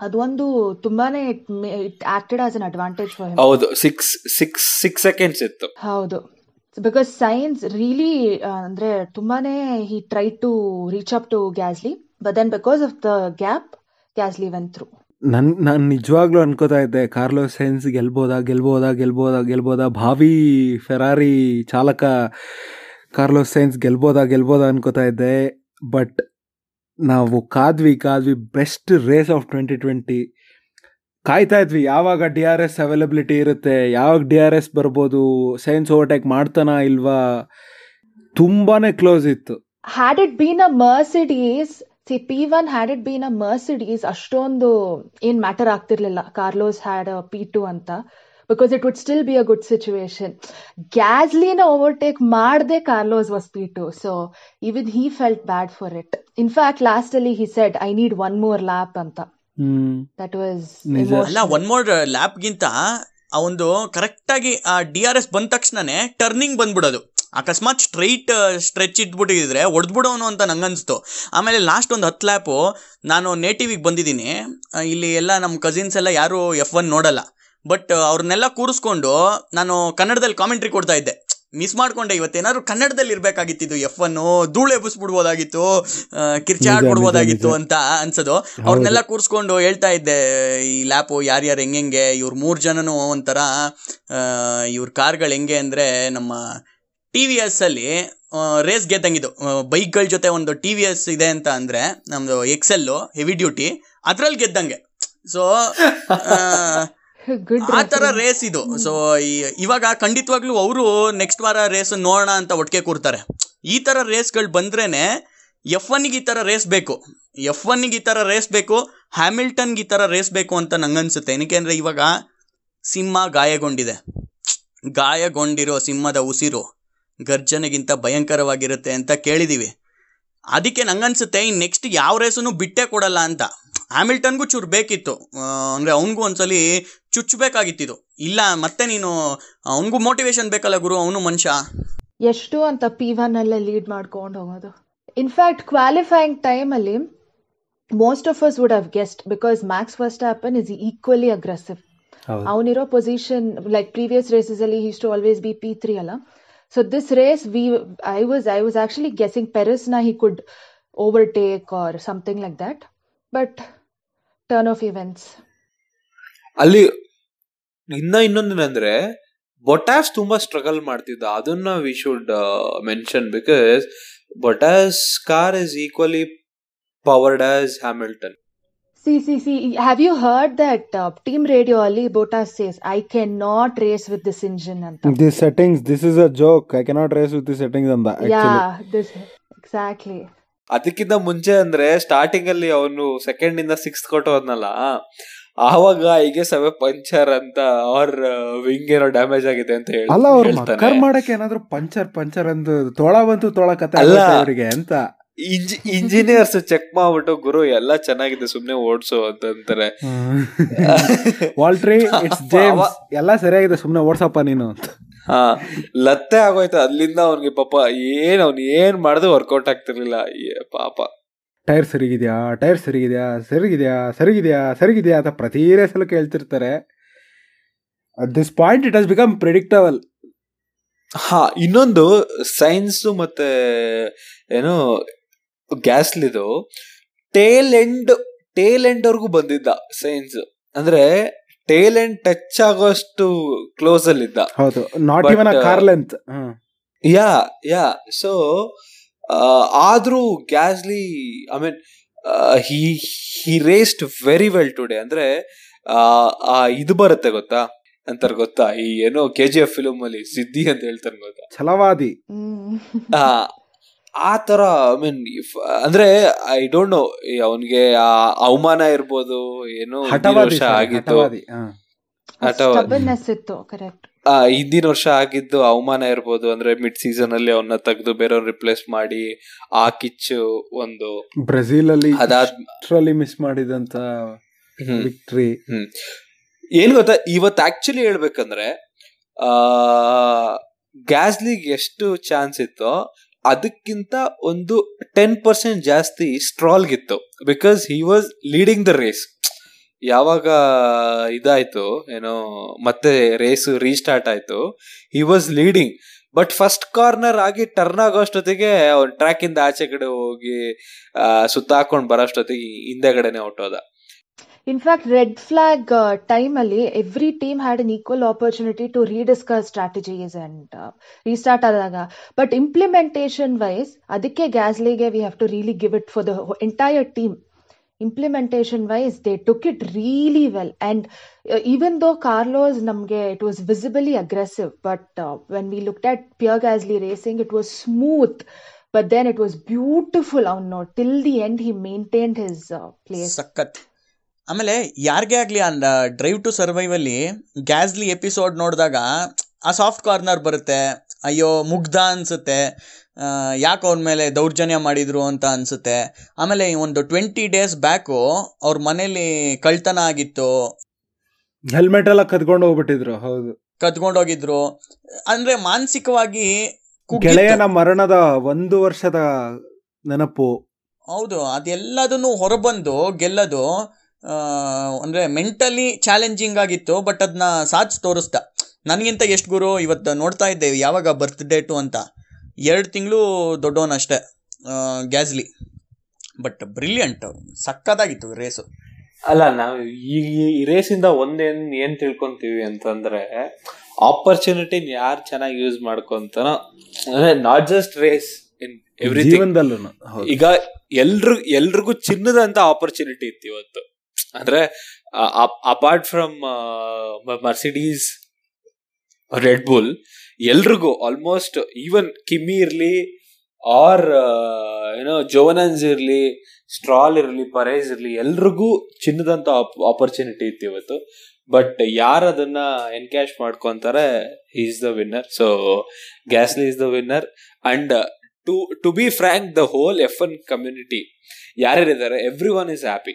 ಅದೊಂದು ತುಂಬಾನೇ it acted as an advantage for ಹೌದು ಸಿಕ್ಸ್ ಸಿಕ್ಸ್ ಸಿಕ್ಸ್ ಸೆಕೆಂಡ್ಸ್ ಇತ್ತು. ಹೌದು. ಬಿಕಾಸ್ ಸೈನ್ಸ್ ರಿಯಲಿ ಅಂದರೆ ತುಂಬಾನೇ he try to reach up to Gasly but then because of the gap Gasly went through ನನ್, ನಾನು ನಿಜವಾಗ್ಲೂ ಅನ್ಕೋತಾ ಇದ್ದೆ ಕಾರ್ಲೋಸ್ ಸೈನ್ಸ್ ಗೆಲ್ಬೋದಾ ಗೆಲ್ಬೋದಾ ಗೆಲ್ಬೋದಾ ಗೆಲ್ಬೋದಾ, ಭಾವಿ ಫೆರಾರಿ ಚಾಲಕ ಕಾರ್ಲೋಸ್ ಸೈನ್ಸ್ ಗೆಲ್ಬೋದಾ ಗೆಲ್ಬೋದಾ ಅನ್ಕೋತಾ ಇದ್ದೆ ಬಟ್ ನಾವು ಕಾದ್ವಿ ಕಾದ್ವಿ best race of twenty twenty ಕಾಯ್ತಾ ಇದ್ವಿ, ಯಾವಾಗ ಡಿ ಆರ್ ಎಸ್ ಅವೈಲಬಿಲಿಟಿ ಇರುತ್ತೆ, ಯಾವಾಗ ಡಿ ಆರ್ ಎಸ್ ಬರ್ಬೋದು ಸೈನ್ಸ್ ಓವರ್ಟೇಕ್ ಮಾಡ್ತಾನಾ ಇಲ್ವಾ? ತುಂಬಾನೇ ಕ್ಲೋಸ್ ಇತ್ತು. Had it been a Mercedes C P one had it been a Mercedes ಅಷ್ಟೊಂದು ಏನ್ ಮ್ಯಾಟರ್ ಆಗ್ತಿರ್ಲಿಲ್ಲ. ಕಾರ್ಲೋಸ್ ಹ್ಯಾಡ್ ಪಿ ಟು ಅಂತ. Because it would still be a good situation ಗ್ಯಾಸ್ಲಿನ overtake ಮಾಡದೆ Carlos was P two so even he felt bad for it in fact last ಅಲ್ಲಿ he said I need one more lap ಅಂತ. That was. ಅಲ್ಲ one more ಲ್ಯಾಪ್ಗಿಂತ ಆ ಒಂದು ಕರೆಕ್ಟಾಗಿ ಆ D R S ಬಂದ ತಕ್ಷಣನೇ ಟರ್ನಿಂಗ್ ಬಂದ್ಬಿಡೋದು. ಅಕಸ್ಮಾತ್ ಸ್ಟ್ರೈಟ್ ಸ್ಟ್ರೆಚ್ ಇಟ್ಬಿಟ್ಟಿದ್ರೆ ಹೊಡೆದ್ಬಿಡೋನು ಅಂತ ನಂಗನ್ಸ್ತು. ಆಮೇಲೆ ಲಾಸ್ಟ್ ಒಂದು ಹತ್ತು ಲ್ಯಾಪು ನಾನು ನೇಟಿವಿಗೆ ಬಂದಿದ್ದೀನಿ. ಇಲ್ಲಿ ಎಲ್ಲ ನಮ್ಮ ಕಸಿನ್ಸ್ ಎಲ್ಲ ಯಾರು ಎಫ್ ಒನ್ ನೋಡಲ್ಲ. ಬಟ್ ಅವ್ರನ್ನೆಲ್ಲ ಕೂರಿಸ್ಕೊಂಡು ನಾನು ಕನ್ನಡದಲ್ಲಿ ಕಾಮೆಂಟ್ರಿ ಕೊಡ್ತಾ ಇದ್ದೆ. ಮಿಸ್ ಮಾಡ್ಕೊಂಡೆ ಇವತ್ತೇನಾದ್ರು ಕನ್ನಡದಲ್ಲಿ ಇರ್ಬೇಕಾಗಿತ್ತು ಎಫ್ ಅನ್ನು ಧೂಳು ಎಬ್ಬಿಸ್ಬಿಡ್ಬೋದಾಗಿತ್ತು ಕಿರ್ಚಾಡ್ಬಿಡ್ಬೋದಾಗಿತ್ತು. ಅಂತ ಅನ್ಸೋದು. ಅವ್ರನ್ನೆಲ್ಲ ಕೂರಿಸ್ಕೊಂಡು ಹೇಳ್ತಾ ಇದ್ದೆ ಈ ಲ್ಯಾಪು ಯಾರ್ಯಾರು ಹೆಂಗೆಂಗೆ ಇವ್ರ ಮೂರು ಜನನು ಒಂಥರ ಇವ್ರ ಕಾರ್ಗಳು ಹೆಂಗೆ ಅಂದರೆ ನಮ್ಮ ಟಿ ವಿ ಎಸ್ಸಲ್ಲಿ ರೇಸ್ ಗೆದ್ದಂಗಿದ್ದು. ಬೈಕ್ಗಳ ಜೊತೆ ಒಂದು ಟಿ ವಿ ಎಸ್ ಇದೆ ಅಂತ ಅಂದರೆ ನಮ್ಮದು ಎಕ್ಸೆಲ್ಲು ಹೆವಿ ಡ್ಯೂಟಿ ಅದ್ರಲ್ಲಿ ಗೆದ್ದಂಗೆ. ಸೊ ಆ ತರ ರೇಸ್ ಇದು. ಸೊ ಇವಾಗ ಖಂಡಿತವಾಗ್ಲೂ ಅವರು ನೆಕ್ಸ್ಟ್ ವಾರ ರೇಸ್ ನೋಡೋಣ ಅಂತ ಒಟ್ಟಿಗೆ ಕೂರ್ತಾರೆ. ಈ ತರ ರೇಸ್ಗಳು ಬಂದ್ರೇನೆ ಎಫ್ ಒನ್ಗೆ ಈ ತರ ರೇಸ್ ಬೇಕು. ಎಫ್ ಒನ್ಗೆ ಈ ತರ ರೇಸ್ ಬೇಕು. ಹ್ಯಾಮಿಲ್ಟನ್ಗೆ ಈ ತರ ರೇಸ್ ಬೇಕು ಅಂತ ನಂಗನ್ಸುತ್ತೆ ಏನಕ್ಕೆ ಅಂದ್ರೆ ಇವಾಗ ಸಿಂಹ ಗಾಯಗೊಂಡಿದೆ. ಗಾಯಗೊಂಡಿರೋ ಸಿಂಹದ ಉಸಿರು ಗರ್ಜನೆಗಿಂತ ಭಯಂಕರವಾಗಿರುತ್ತೆ ಅಂತ ಕೇಳಿದೀವಿ. ಅದಕ್ಕೆ ನಂಗನ್ಸುತ್ತೆ ಈ ನೆಕ್ಸ್ಟ್ ಯಾವ ರೇಸನ್ನು ಬಿಟ್ಟೇ ಕೊಡಲ್ಲ ಅಂತ. ಹ್ಯಾಮಿಲ್ಟನ್ಗೂ ಚೂರು ಬೇಕಿತ್ತು. ಅಂದರೆ ಅವನಿಗೂ ಒಂದ್ಸಲಿ ಚುಚ್ಚಬೇಕಾಗಿತ್ತಿದು ಇಲ್ಲ ಮತ್ತೆ ನೀನು ಅವನಿಗೂ ಮೋಟಿವೇಶನ್ ಬೇಕಲ್ಲ ಗುರು ಅವನು ಮನುಷ್ಯ. ಎಷ್ಟು ಅಂತ ಪಿ ಒನ್ ಅಲ್ಲೇ ಲೀಡ್ ಮಾಡ್ಕೊಂಡು ಹೋಗೋದು. ಇನ್ಫ್ಯಾಕ್ಟ್ ಕ್ವಾಲಿಫೈಯಿಂಗ್ ಟೈಮಲ್ಲಿ most of us would have guessed because Max Verstappen is equally aggressive ಅವನಿರೋ position like previous races ಅಲ್ಲಿ he's to always be P three ಅಲ್ಲ. So this race we I was I was actually guessing ಪೆರಿಸ್ನ he could overtake or something like that but turn of events ಅಲ್ಲಿ ಇನ್ನ ಇನ್ನೊಂದೇನಂದ್ರೆ Bottas ತುಂಬಾ struggle ಮಾಡ್ತಿದ್ದ ಅದನ್ನ we should mention because Bottas car is equally powered as Hamilton C C C have you heard that team radio ಅಲ್ಲಿ Bottas says I can not race with this engine ಅಂತ. This settings this is a joke I cannot race with this settings ಅಂತ yeah this exactly. ಅದಕ್ಕಿಂತ ಮುಂಚೆ ಅಂದ್ರೆ starting ಅಲ್ಲಿ ಅವನು second ಇಂದ six ಕೊಟ್ಟು ಹೋದ್ನಲ್ಲ ಆವಾಗ ಹೀಗೆ ಸವೆ ಪಂಚರ್ ಅಂತ ಅವ್ರ ವಿಂಗ್ ಏನೋ ಡ್ಯಾಮೇಜ್ ಆಗಿದೆ ಅಂತ ಹೇಳಿ ಅಲ್ಲ ಅವ್ರು. ಮಕ್ಕರ್ ಮಾಡಕ್ಕೆ ಏನಾದ್ರು ಪಂಚರ್ ಪಂಚರ್ ಅಂತ ತೋಳ ಬಂತು ತೋಳ ಕತೆ ಅಲ್ಲ. ಅವರಿಗೆ ಅಂತ ಇಂಜಿನಿಯರ್ಸ್ ಚೆಕ್ ಮಾಡ್ಬಿಟ್ಟು ಗುರು ಎಲ್ಲ ಚೆನ್ನಾಗಿದೆ ಸುಮ್ನೆ ಓಡ್ಸು ಅಂತ ಅಂತಾರೆ ವಾಲ್ಟ್ರಿ ಇಟ್ಸ್ ಜೇಮ್ಸ್ ಎಲ್ಲ ಸರಿಯಾಗಿದೆ ಸುಮ್ನೆ ಓಡ್ಸಪ್ಪ ನೀನು ಅಂತ ಹಾ. ಲತ್ತೆ ಆಗೋಯ್ತು. ಅಲ್ಲಿಂದ ಅವ್ನಿಗೆ ಪಾಪ ಏನ್ ಅವ್ನು ಏನ್ ಮಾಡಿದ್ರು ವರ್ಕೌಟ್ ಆಗ್ತಿರ್ಲಿಲ್ಲ. ಏ ಪಾಪ. ಟೈರ್ ಸರಿಗಿದ್ಯಾ? ಟೈರ್ ಸರಿಗಿದ್ಯಾ? ಸರಿಗಿದ್ಯಾ? ಸರಿಗಿದ್ಯಾ? ಸರಿಗಿದ್ಯಾ ಅಂತ ಪ್ರತಿ ಸಲ ಕೇಳ್ತಿರ್ತಾರೆ. At this point it has become predictable ಹಾ ಇನ್ನೊಂದು ಸೈನ್ಸ್ ಮತ್ತೆ ಏನು ಗ್ಯಾಸ್ಲಿದು ಟೇಲ್ ಎಂಡ್ ಟೇಲ್ ಎಂಡ್ ವರ್ಗೂ ಬಂದಿದ್ದ ಸೈನ್ಸ್ ಅಂದ್ರೆ ಟೇಲ್ ಅಂಡ್ ಟಚ್ ಆಗೋಷ್ಟು ಕ್ಲೋಸ್ ಅಲ್ಲಿ ಇದ್ದ. ಹೌದು. Not even car length yeah yeah so ಆದ್ರೂ Gasly I mean he he raced very well today ಅಂದ್ರೆ ಆ, ಇದು ಬರುತ್ತೆ ಗೊತ್ತಾ? ಅಂತಾರೆ ಗೊತ್ತಾ? ಈ ಏನೋ ಕೆ ಜಿ ಎಫ್ ಫಿಲಮ್ ಅಲ್ಲಿ ಸಿದ್ದಿ ಅಂತ ಹೇಳ್ತಾರೆ ಗೊತ್ತಾ? ಛಲವಾದಿ. ಆ, ಥರ ತರ ಐ ಮೀನ್ ಅಂದ್ರೆ ಐ ಡೋಂಟ್ ನೋ ಅವನ್ಗೆ ಆ ಅವಮಾನ ಇರ್ಬೋದು ಏನು ವರ್ಷ ಆಗಿತ್ತು ಹಿಂದಿನ ವರ್ಷ ಆಗಿದ್ದು ಅವಮಾನ ಇರ್ಬೋದು ಅಂದ್ರೆ ಮಿಡ್ ಸೀಸನ್ ಅಲ್ಲಿ ಅವನ್ನ ತೆಗೆದು ಬೇರೆಯವ್ರ ರಿಪ್ಲೇಸ್ ಮಾಡಿ ಆ ಕಿಚ್ಚು ಒಂದು ಬ್ರೆಜಿಲ್ ಅಲ್ಲಿ ಅದಾದ್ರಲ್ಲಿ ಮಿಸ್ ಮಾಡಿದಂತ ಹ್ಮ್. ವಿಕ್ಟ್ರಿ ಹ್ಮ್. ಏನ್ ಗೊತ್ತಾ ಇವತ್ತು ಆಕ್ಚುಲಿ ಹೇಳ್ಬೇಕಂದ್ರೆ ಆ ಗ್ಯಾಸ್ಲಿಗ್ ಎಷ್ಟು ಚಾನ್ಸ್ ಇತ್ತೋ ಅದಕ್ಕಿಂತ ಒಂದು ಟೆನ್ ಪರ್ಸೆಂಟ್ ಜಾಸ್ತಿ ಸ್ಟ್ರಾಲ್ಗಿತ್ತು because he was leading the race ಯಾವಾಗ ಇದಾಯ್ತು, ಏನೋ, ಮತ್ತೆ ರೇಸ್ ರೀಸ್ಟಾರ್ಟ್ ಆಯ್ತು he was leading but first corner ಆಗಿ ಟರ್ನ್ ಆಗೋಷ್ಟೊತ್ತಿಗೆ ಟ್ರ್ಯಾಕ್ ಇಂದ ಆಚೆ ಕಡೆ ಹೋಗಿ ಸುತ್ತಾಕೊಂಡ್ ಬರೋಷ್ಟೊತ್ತಿಗೆ ಹಿಂದೆಗಡೆನೆ ಹೊಟ್ಟೋದ In fact, red flag uh, time ಅಲ್ಲಿ every team had an equal opportunity to rediscuss strategies and uh, restart ಆದಾಗ but implementation wise ಅದಕ್ಕೆ ಗ್ಯಾಸ್ಲಿಗೆ we have to really give it for the whole- entire team implementation wise they took it really well and uh, even though Carlos ನಮ್ಗೆ it was visibly aggressive but uh, when we looked at Pierre Gasly racing it was smooth but then it was beautiful ಅವನು till the end he maintained his uh, place ಸಖತ್ ಆಮೇಲೆ ಯಾರಿಗೇ ಆಗಲಿ ಆ drive to ಸರ್ವೈವಲ್ಲಿ Gasly episode ನೋಡಿದಾಗ ಆ soft corner ಬರುತ್ತೆ ಅಯ್ಯೋ ಮುಗ್ಧ ಅನಿಸುತ್ತೆ ಯಾಕೆ ಅವ್ರ ಮೇಲೆ ದೌರ್ಜನ್ಯ ಮಾಡಿದ್ರು ಅಂತ ಅನಿಸುತ್ತೆ. ಆಮೇಲೆ ಒಂದು ಟ್ವೆಂಟಿ ಡೇಸ್ ಬ್ಯಾಕು ಅವ್ರ ಮನೇಲಿ ಕಳ್ತನ ಆಗಿತ್ತು. ಹೆಲ್ಮೆಟ್ ಎಲ್ಲ ಕದ್ಕೊಂಡು ಹೋಗ್ಬಿಟ್ಟಿದ್ರು ಹೌದು. ಕದ್ಕೊಂಡೋಗಿದ್ರು ಅಂದ್ರೆ ಮಾನಸಿಕವಾಗಿ ಗೆಳೆಯನ ಮರಣದ ಒಂದು ವರ್ಷದ ನೆನಪು. ಹೌದು ಅದೆಲ್ಲದನ್ನು ಹೊರಬಂದು ಗೆಲ್ಲೋದು. ಅಂದ್ರೆ ಮೆಂಟಲಿ ಚಾಲೆಂಜಿಂಗ್ ಆಗಿತ್ತು ಬಟ್ ಅದನ್ನ ಸಾಧಿಸಿ ತೋರಿಸ್ದ. ನನಗಿಂತ ಎಷ್ಟು ಗುರು ಇವತ್ತು ನೋಡ್ತಾ ಇದ್ದೆ ಯಾವಾಗ ಬರ್ತ್ ಡೇಟು ಅಂತ. ಎರಡು ತಿಂಗಳು ದೊಡ್ಡವನಷ್ಟೇ ಗ್ಯಾಸ್ಲಿ ಬಟ್ ಬ್ರಿಲಿಯಂಟ್ ಸಕ್ಕತ್ತಾಗಿತ್ತು ರೇಸು ಅಲ್ಲ ನಾವು ಈ ರೇಸಿಂದ ರೇಸ್ ಇಂದ ಒಂದೇನ್ ಏನ್ ತಿಳ್ಕೊಂತೀವಿ ಅಂತಂದ್ರೆ ಆಪರ್ಚುನಿಟಿ ಯಾರು ಚೆನ್ನಾಗಿ ಯೂಸ್ ಮಾಡ್ಕೊಂತಾನೋ ಅಂದ್ರೆ ನಾಟ್ ಜಸ್ಟ್ ರೇಸ್ ಇನ್ ಹೌದು. ಈಗ ಎಲ್ರಿಗೂ ಎಲ್ರಿಗೂ ಚಿನ್ನದಂತ ಆಪರ್ಚುನಿಟಿ ಇತ್ತು ಇವತ್ತು. ಅಂದ್ರೆ apart from Mercedes Red Bull ಎಲ್ರಿಗೂ ಆಲ್ಮೋಸ್ಟ್ ಈವನ್ ಕಿಮ್ಮಿ ಇರ್ಲಿ ಆರ್ ಏನೋ ಜೋವನನ್ಸ್ ಇರ್ಲಿ ಸ್ಟ್ರಾಲ್ ಇರ್ಲಿ ಪರೇಜ್ ಇರ್ಲಿ, ಎಲ್ರಿಗೂ ಚಿನ್ನದಂತ ಆಪರ್ಚುನಿಟಿ ಇತ್ತು ಇವತ್ತು. ಬಟ್ ಯಾರು ಅದನ್ನ ಎನ್ಕ್ಯಾಶ್ ಮಾಡ್ಕೊಂತಾರೆ is the winner so Gasly is the winner and to to be frank the whole F N community ಯಾರ್ಯಾರಿದ್ದಾರೆ everyone is happy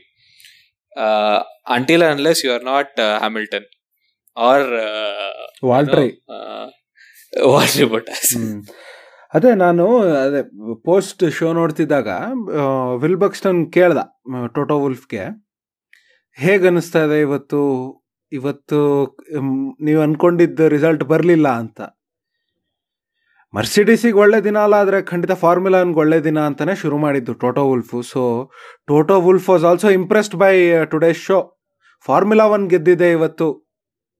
until unless you are not Hamilton or uh, Walter Bottas. Mm. ಅದೇ ನಾನು ಅದೇ post show ನೋಡ್ತಿದ್ದಾಗ Will Buxton ಕೇಳ್ದ Toto ವುಲ್ಫ್ಗೆ ಹೇಗೆ ಅನಿಸ್ತಾ ಇದೆ ಇವತ್ತು? ಇವತ್ತು ನೀವು ಅನ್ಕೊಂಡಿದ್ದ ರಿಸಲ್ಟ್ ಬರಲಿಲ್ಲ ಅಂತ. ಮರ್ಸಿಡಿಸಿಗೆ ಒಳ್ಳೆ ದಿನ ಅಲ್ಲ, ಆದರೆ ಖಂಡಿತ ಫಾರ್ಮುಲಾನ್ಗೆ ಒಳ್ಳೆ ದಿನ ಅಂತಲೇ ಶುರು ಮಾಡಿದ್ದು Toto Wolff. So Toto Wolff was also impressed by today show Formula One ಗೆದ್ದಿದೆ ಇವತ್ತು.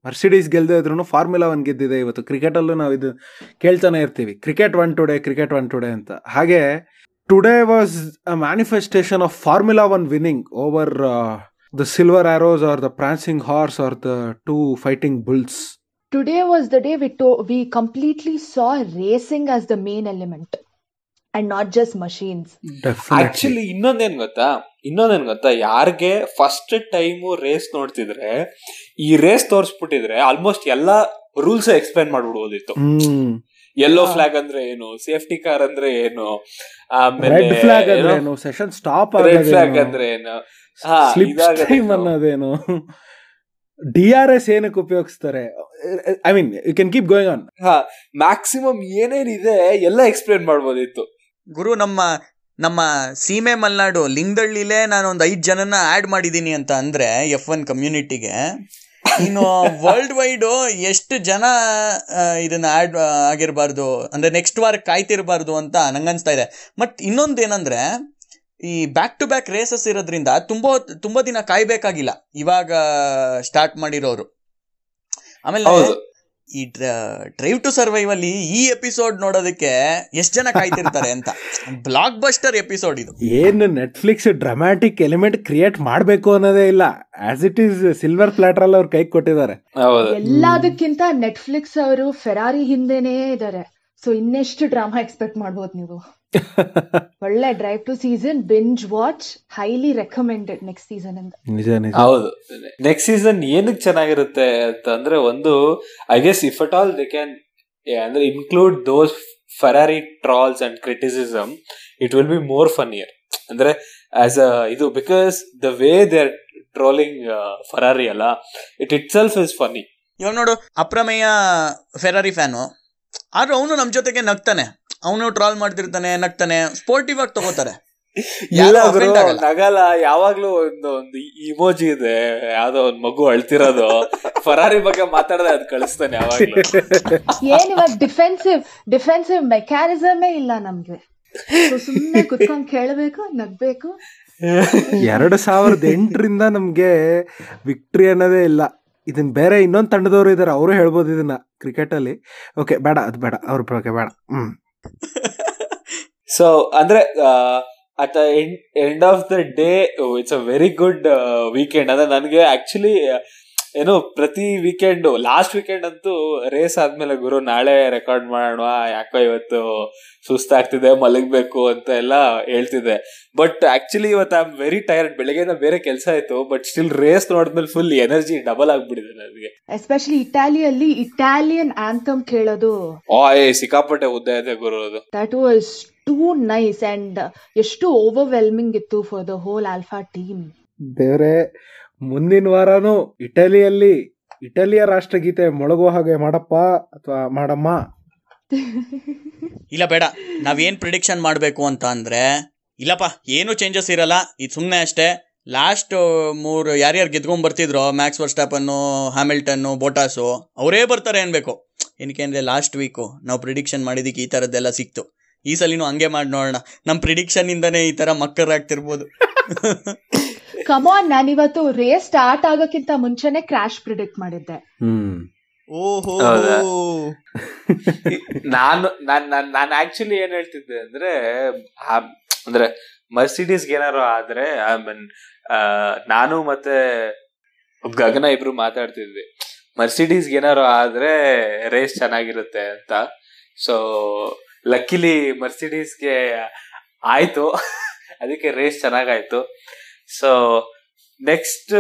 ಮರ್ಸಿಡೀಸ್ ಗೆಲ್ಲದೆ ಇದ್ರೂ ಫಾರ್ಮುಲಾ ಒನ್ ಗೆದ್ದಿದೆ ಇವತ್ತು. ಕ್ರಿಕೆಟಲ್ಲೂ ನಾವು ಇದು ಕೇಳ್ತಾನೆ ಇರ್ತೀವಿ. Cricket won today cricket won today ಅಂತ. ಹಾಗೆ today was a manifestation of Formula One winning over the Silver Arrows or the prancing horse or the two fighting bulls Today was the day we to- we completely saw racing as the main element and not just machines. Actually ಇನ್ನೊಂದೇನ್ ಗೊತ್ತಾ? ಇನ್ನೊಂದೇನ್ ಗೊತ್ತಾ? ಯಾರಿಗೆ first time race ನೋಡ್ತಿದ್ರೆ ಈ race ತೋರಿಸ್ಬಿಟ್ಟಿದ್ರೆ almost ಎಲ್ಲಾ rules explain ಮಾಡ್ಬಿಡ್ಬೋದಿತ್ತು. Yellow flag ಅಂದ್ರೆ ಏನು? ಸೇಫ್ಟಿ ಕಾರ್ ಅಂದ್ರೆ ಏನು? ರೆಡ್ ಫ್ಲಾಗ್ ಅಂದ್ರೆ ಏನು ಸೆಷನ್ ಸ್ಟಾಪ್ ರೆಡ್ ಫ್ಲಾಗ್ ಅಂದ್ರೆ ಏನು? ಡಿ ಆರ್ ಎಸ್ ಏನಕ್ಕೆ ಉಪಯೋಗಿಸ್ತಾರೆ? I mean you can keep going on ಹಾ ಮ್ಯಾಕ್ಸಿಮಮ್ ಏನೇನಿದೆ ಎಲ್ಲ ಎಕ್ಸ್ಪ್ಲೇನ್ ಮಾಡ್ಬೋದಿತ್ತು. ಗುರು ನಮ್ಮ ನಮ್ಮ ಸೀಮೆ ಮಲ್ನಾಡು ಲಿಂಗದಳ್ಳಿಲೇ ನಾನು ಒಂದು ಐದು ಜನನ ಆ್ಯಡ್ ಮಾಡಿದ್ದೀನಿ ಅಂತ ಅಂದರೆ ಎಫ್ ಒನ್ ಕಮ್ಯುನಿಟಿಗೆ ಇನ್ನು ವರ್ಲ್ಡ್ ವೈಡು ಎಷ್ಟು ಜನ ಇದನ್ನು ಆ್ಯಡ್ ಆಗಿರಬಾರ್ದು ಅಂದರೆ ನೆಕ್ಸ್ಟ್ ವಾರ ಕಾಯ್ತಿರಬಾರ್ದು ಅಂತ ನಂಗನ್ಸ್ತಾ ಇದೆ. ಬಟ್ ಇನ್ನೊಂದು ಏನಂದರೆ ಈ ಬ್ಯಾಕ್ ಟು ಬ್ಯಾಕ್ ರೇಸಸ್ ಇರೋದ್ರಿಂದ ತುಂಬ ತುಂಬಾ ದಿನ ಕಾಯ್ಬೇಕಾಗಿಲ್ಲ. ಇವಾಗ ಸ್ಟಾರ್ಟ್ ಮಾಡಿರೋರು. ಆಮೇಲೆ ಹೌದು. ಈ ಡ್ರೈವ್ ಟು ಸರ್ವೈವ್ ಅಲ್ಲಿ ಈ ಎಪಿಸೋಡ್ ನೋಡೋದಕ್ಕೆ ಎಷ್ಟು ಜನ ಕಾಯ್ತಿರ್ತಾರೆ ಅಂತ. ಬ್ಲಾಕ್ ಬಸ್ಟರ್ ಎಪಿಸೋಡ್ ಇದು. ಏನು ನೆಟ್ಫ್ಲಿಕ್ಸ್ ಡ್ರಾಮ್ಯಾಟಿಕ್ ಎಲಿಮೆಂಟ್ ಕ್ರಿಯೇಟ್ ಮಾಡಬೇಕು ಅನ್ನೋದೇ ಇಲ್ಲ. As it is silver platter ಅಲ್ಲಿ ಅವ್ರು ಕೈ ಕೊಟ್ಟಿದ್ದಾರೆ. ಹೌದು. ಎಲ್ಲದಕ್ಕಿಂತ ನೆಟ್ಫ್ಲಿಕ್ಸ್ ಅವರು ಫೆರಾರಿ ಹಿಂದೆನೇ ಇದ್ದಾರೆ. ಸೊ ಇನ್ನೆಷ್ಟು ಡ್ರಾಮಾ ಎಕ್ಸ್ಪೆಕ್ಟ್ ಮಾಡ್ಬೋದು ನೀವು? ಒಳ್ಳೆ Drive to season binge watch highly recommended next season ಅಂತ. ನಿಜ ನಿಜ. ಹೌದು. ನೆಕ್ಸ್ಟ್ ಸೀಸನ್ ಏನಕ್ಕೆ ಚೆನ್ನಾಗಿರುತ್ತೆ ಅಂತಂದ್ರೆ ಒಂದು I guess if at all they can ಅಂದ್ರೆ include those Ferrari trolls and criticism it will be more funnier ಅಂದ್ರೆ ಆಸ್ ಅ ಇದು because the way they are trolling Ferrari ಅಲ್ಲ it itself is funny ಇವಾಗ ನೋಡು ಅಪ್ರಮೇಯ Ferrari fan ಆದ್ರೂ ಅವನು ನಮ್ ಜೊತೆಗೆ ನಗ್ತಾನೆ. ಅವನು ಟ್ರಾಲ್ ಮಾಡ್ತಿರ್ತಾನೆ ನಗ್ತಾನೆ ಸ್ಪೋರ್ಟಿವ್ ಆಗಿ ತಗೋತಾರೆ. ಆಗಲ್ಲ. ಯಾವಾಗ್ಲೂ ಒಂದು ಒಂದು ಇಮೋಜಿ ಇದೆ ಯಾವ್ದೋ ಒಂದ್ ಮಗು ಅಳ್ತಿರೋದು. ಫರಾರಿ ಬಗ್ಗೆ ಮಾತಾಡದೆ ಅದ್ ಕಳಿಸ್ತಾನೆ ಯಾವಾಗ್ಲೂ. ಏನ್ ಇವಾಗ ಡಿಫೆನ್ಸಿವ್ ಡಿಫೆನ್ಸಿವ್ ಮೆಕ್ಯಾನಿಸಮೇ ಇಲ್ಲ ನಮ್ಗೆ. ಸುಮ್ಮನೆ ಕುತ್ಕೊಂಡ್ ಕೇಳ್ಬೇಕು ನಗ್ಬೇಕು. ಎರಡು ಸಾವಿರದ ಎಂಟರಿಂದ ನಮ್ಗೆ ವಿಕ್ಟ್ರಿ ಅನ್ನೋದೇ ಇಲ್ಲ. ಇದನ್ನ ಬೇರೆ ಇನ್ನೊಂದು ತಂಡದವರು ಇದಾರೆ ಅವರು ಹೇಳ್ಬೋದು ಇದನ್ನ ಕ್ರಿಕೆಟ್ ಅಲ್ಲಿ. ಓಕೆ ಬೇಡ ಅದು ಬೇಡ ಅವ್ರ ಬಗ್ಗೆ ಬೇಡ. ಹ್ಮ್. ಸೊ ಅಂದ್ರೆ at end of the day it's a very good weekend ಅಂದ್ರೆ ನನಗೆ ಆಕ್ಚುಲಿ ಏನು ಪ್ರತಿ ವೀಕೆಂಡು ಲಾಸ್ಟ್ ವೀಕೆಂಡ್ ಅಂತೂ ರೇಸ್ ಆದ್ಮೇಲೆ ಗುರು, ನಾಳೆ ರೆಕಾರ್ಡ್ ಮಾಡೋಣ, ಯಾಕೋ ಇವತ್ತು ಸುಸ್ತಾಗ್ತಿದೆ ಮಲಗಬೇಕು ಅಂತ ಎಲ್ಲ ಹೇಳ್ತಿದೆ ಬಟ್ ಆಕ್ಚುಲಿ ಇವತ್ತು ಐ ಆಮ್ ವೆರಿ ಟೈರ್ಡ್ ಬೆಳಗ್ಗೆನ ಬೇರೆ ಕೆಲಸ ಆಯ್ತು ಬಟ್ ಸ್ಟಿಲ್ ರೇಸ್ ನೋಡಿದ್ಮೇಲೆ ಫುಲ್ ಎನರ್ಜಿ ಡಬಲ್ ಆಗ್ಬಿಡಿದೆ ನನಗೆ. ಎಸ್ಪೆಷಲಿ ಇಟಾಲಿಯಲ್ಲಿ ಇಟಾಲಿಯನ್ ಆಂಥಮ್ ಕೇಳೋದು. ಏ ಸಿಕ್ಕಾಪಟ್ಟೆ ಉದ್ದ ಇದೆ ಗುರು ಅದು. That was too nice and ಎಷ್ಟು ಓವರ್ವೆಲ್ಮಿಂಗ್ ಇತ್ತು for the whole Alpha team ಬೇರೆ ಮುಂದಿನ ವಾರನು ಇಟಲಿಯಲ್ಲಿ ಇಟಲಿಯ ರಾಷ್ಟ್ರಗೀತೆ ಮೊಳಗೋ ಹಾಗೆ ಮಾಡಪ್ಪ ಅಥವಾ ಮಾಡಮ್ಮ? ಇಲ್ಲ ಬೇಡ. ನಾವೇನ್ ಪ್ರಿಡಿಕ್ಷನ್ ಮಾಡಬೇಕು ಅಂತ ಅಂದ್ರೆ ಇಲ್ಲಪ್ಪ ಏನು ಚೇಂಜಸ್ ಇರಲ್ಲ. ಇದು ಸುಮ್ಮನೆ ಅಷ್ಟೇ. ಲಾಸ್ಟ್ ಮೂರು ಯಾರ್ಯಾರು ಗೆದ್ಕೊಂಡ್ ಬರ್ತಿದ್ರು ಮ್ಯಾಕ್ಸ್ ವರ್ಸ್ಟಾಪನ್ನು ಹ್ಯಾಮಿಲ್ಟನ್ನು ಬೋಟಾಸು ಅವರೇ ಬರ್ತಾರೆ ಅನ್ಬೇಕು. ಏನಕ್ಕೆ ಅಂದ್ರೆ ಲಾಸ್ಟ್ ವೀಕು ನಾವು ಪ್ರಿಡಿಕ್ಷನ್ ಮಾಡಿದಕ್ಕೆ ಈ ಥರದ್ದೆಲ್ಲ ಸಿಕ್ತು. ಈ ಸಲಿನೂ ಹಂಗೆ ಮಾಡಿ ನೋಡೋಣ. ನಮ್ಮ ಪ್ರಿಡಿಕ್ಷನ್ ಇಂದನೇ ಈ ತರ ಮಕ್ಕರಾಗ್ತಿರ್ಬೋದು. ಕಮಾನ್ ನಾನಿವತ್ತು ರೇಸ್ ಸ್ಟಾರ್ಟ್ ಆಗೋಕ್ಕಿಂತ ಮುಂಚೆನೆ ಕ್ರಾಶ್ ಪ್ರಿಡಿಕ್ಟ್ ಮಾಡಿದ್ದೆ. ಹ್ಮ್. ಓಹೋ? ನಾನು ನಾನ್ ನಾನ್ ಆಕ್ಚುಲಿ ಏನ್ ಹೇಳ್ತಿದ್ದೆ ಅಂದ್ರೆ ಅಂದ್ರೆ ಮರ್ಸಿಡೀಸ್ ಏನಾರು ಆದ್ರೆ ಐ ಮೀನ್ ನಾನು ಮತ್ತೆ ಗಗನ ಇಬ್ರು ಮಾತಾಡ್ತಿದ್ವಿ. ಮರ್ಸಿಡೀಸ್ ಏನಾರು ಆದ್ರೆ ರೇಸ್ ಚೆನ್ನಾಗಿರುತ್ತೆ ಅಂತ. ಸೊ ಲಕ್ಕಿಲಿ ಮರ್ಸಿಡೀಸ್ಗೆ ಆಯ್ತು. ಅದಕ್ಕೆ ರೇಸ್ ಚೆನ್ನಾಗಾಯ್ತು. ಸೊ ನೆಕ್ಸ್ಟ್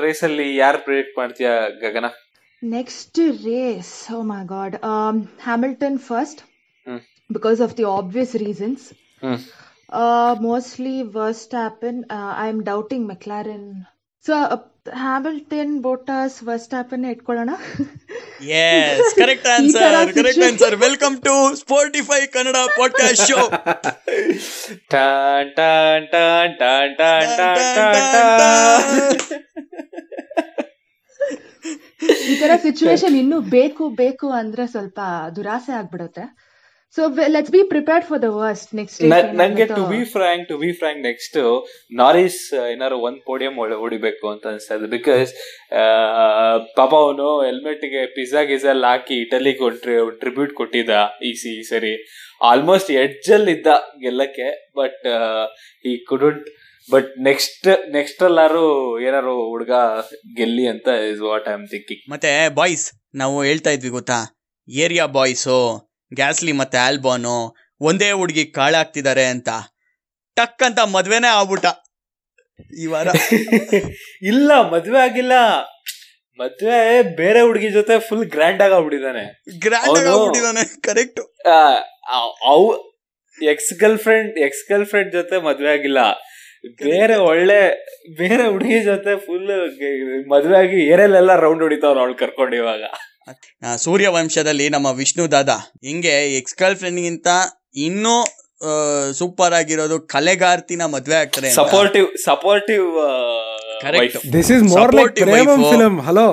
ರೇಸಲ್ಲಿ ಯಾರು ಪ್ರಿಡಿಕ್ಟ್ ಮಾಡ್ತೀಯ ಗಗನ? Next race oh my God Hamilton first hmm. Because of the obvious reasons hmm mostly worst happen I am doubting McLaren so Hamilton Bottas worst happen ಇಟ್ಕೊಳ್ಳೋಣ yes correct ಈ ತರ answer correct situation- answer welcome to Sportify Kannada podcast show Dun, dun, dun, dun, dun, dun, dun, dun. ಈ ತರ situation ಇನ್ನು ಬೇಕು ಬೇಕು ಅಂದ್ರೆ ಸ್ವಲ್ಪ ದುರಾಸೆ ಆಗ್ಬಿಡುತ್ತೆ. So let's be prepared for the worst next ನಂಗೆ to be frank to be frank next Norris ಏನಾರು ಒಂದ್ ಪೋಡಿಯಂ ಹೊಡಿಬೇಕು ಅಂತ ಅನ್ಸ್ತಾ ಇದೆ. ಬಿಕಾಸ್ ಪಾಪ ಅವನು ಹೆಲ್ಮೆಟ್ಗೆ ಪಿಜ್ಜಾ ಗಿಜಲ್ ಹಾಕಿ ಇಟಲಿಗೆ ಒಂದು ಟ್ರಿಬ್ಯೂಟ್ ಕೊಟ್ಟಿದ್ದ ಈ ಸಿ ಸರಿ. ಆಲ್ಮೋಸ್ಟ್ ಎಡ್ಜ್ ಅಲ್ಲಿ ಇದ್ದ ಗೆಲ್ಲಕ್ಕೆ ಬಟ್ ಈ ಕುಡಂಟ್ ಬಟ್ ನೆಕ್ಸ್ಟ್ ನೆಕ್ಸ್ಟ್ ಅಲ್ಲಾರು ಏನಾರು ಹುಡ್ಗ ಗೆಲ್ಲಿ ಅಂತ is what I am thinking ಮತ್ತೆ ಬಾಯ್ಸ್ ನಾವು ಹೇಳ್ತಾ ಇದ್ವಿ ಗೊತ್ತಾ? ಏರಿಯಾ ಬಾಯ್ಸು ಗ್ಯಾಸ್ಲಿ ಮತ್ತೆ ಆಲ್ಬಾನು ಒಂದೇ ಹುಡುಗಿ ಕಾಳಾಗ್ತಿದ್ದಾರೆ ಅಂತ. ಟಕ್ ಅಂತ ಮದ್ವೆನೇ ಆಗ್ಬಿಟ್ಟ ಈ ವಾರ. ಇಲ್ಲ ಮದ್ವೆ ಆಗಿಲ್ಲ. ಮದ್ವೆ ಬೇರೆ ಹುಡುಗಿ ಜೊತೆ ಫುಲ್ ಗ್ರ್ಯಾಂಡ್ ಆಗಿ ಆಗ್ಬಿಟ್ಟಿದ್ದಾನೆ. ಗ್ರ್ಯಾಂಡ್ ಆಗಿ ಆಗ್ಬಿಟ್ಟಿದ್ದಾನೆ ಕರೆಕ್ಟ್ ಅವು ex girlfriend ex girlfriend ಜೊತೆ ಮದ್ವೆ ಆಗಿಲ್ಲ. ಬೇರೆ ಒಳ್ಳೆ ಬೇರೆ ಹುಡುಗಿ ಜೊತೆ ಫುಲ್ ಮದ್ವೆ ಆಗಿ ಏರಲ್ಲೆಲ್ಲ ರೌಂಡ್ ಹೊಡಿತಾವ್ರ ಅವಳು ಕರ್ಕೊಂಡು ಇವಾಗ. ಸೂರ್ಯವಂಶದಲ್ಲಿ ನಮ್ಮ ವಿಷ್ಣು ದಾದ ಹಿಂಗೆ ಎಕ್ಸ್ ಗರ್ಲ್ ಫ್ರೆಂಡ್ಗಿಂತ ಇನ್ನೂ ಸೂಪರ್ ಆಗಿರೋದು ಕಲೆಗಾರ್ತಿನ ಮದ್ವೆ ಆಗ್ತಾರೆ supportive supportive correct this is more like Premam. Film hello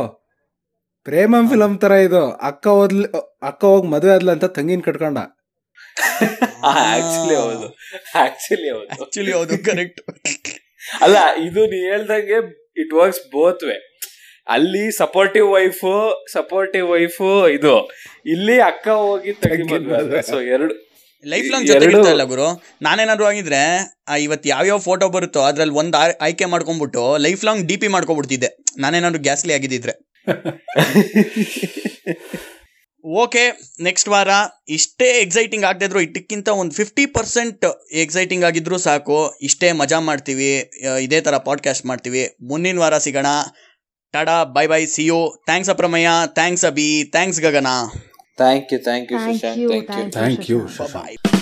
Premam film ತರ ಇದು. ಅಕ್ಕ ಹೋದ್ಲಿ ಅಕ್ಕ ಹೋಗ್ ಮದ್ವೆ ಆದ್ಲ ಅಂತ ತಂಗಿನ ಕಟ್ಕೊಂಡ. ಆಕ್ಚುಲಿ ಹೌದು. ಆಕ್ಚುಲಿ ಹೌದು. ಆಕ್ಚುಲಿ ಹೌದು ಕರೆಕ್ಟ್ ಅಲ್ಲ ಇದು ನೀ ಹೇಳ್ದಂಗೆ ಇಟ್ ವರ್ಕ್ಸ್ ಬೋತ್ ವೇ ಅಲ್ಲಿ ಸಪೋರ್ಟಿವ್ ವೈಫ್ ಸಪೋರ್ಟಿವ್ ವೈಫ್ ಇದು. ಇಲ್ಲಿ ಅಕ್ಕ ಹೋಗಿ ಸೊ ಎರಡು ಲೈಫ್ ಲಾಂಗ್ ಜೊತೆ ಇಲ್ಲ ಗುರು? ನಾನೇನಾದ್ರು ಆಗಿದ್ರೆ ಆ, ಇವತ್ತು ಯಾವ್ಯಾವ ಫೋಟೋ ಬರುತ್ತೋ ಅದ್ರಲ್ಲಿ ಒಂದ್ ಆಯ್- ಆಯ್ಕೆ ಮಾಡ್ಕೊಂಡ್ಬಿಟ್ಟು ಲೈಫ್ ಲಾಂಗ್ ಡಿ ಪಿ ಮಾಡ್ಕೊಬಿಡ್ತಿದ್ದೆ ನಾನೇನಾದ್ರು ಗ್ಯಾಸ್ಲಿ ಆಗಿದ್ದಿದ್ರೆ. ಓಕೆ ನೆಕ್ಸ್ಟ್ ವಾರ ಇಷ್ಟೇ ಎಕ್ಸೈಟಿಂಗ್ ಆಗದಿದ್ರು ಇಟ್ಟಕ್ಕಿಂತ ಒಂದು ಫಿಫ್ಟಿ ಪರ್ಸೆಂಟ್ ಎಕ್ಸೈಟಿಂಗ್ ಆಗಿದ್ರು ಸಾಕು. ಇಷ್ಟೇ ಮಜಾ ಮಾಡ್ತೀವಿ ಇದೇ ಥರ ಪಾಡ್ಕಾಸ್ಟ್ ಮಾಡ್ತೀವಿ. ಮುಂದಿನ ವಾರ ಸಿಗೋಣ. Tada bye bye see you thanks Aprameya thanks Abhi thanks Gagana. Thank you thank you thank you thank you thank you bye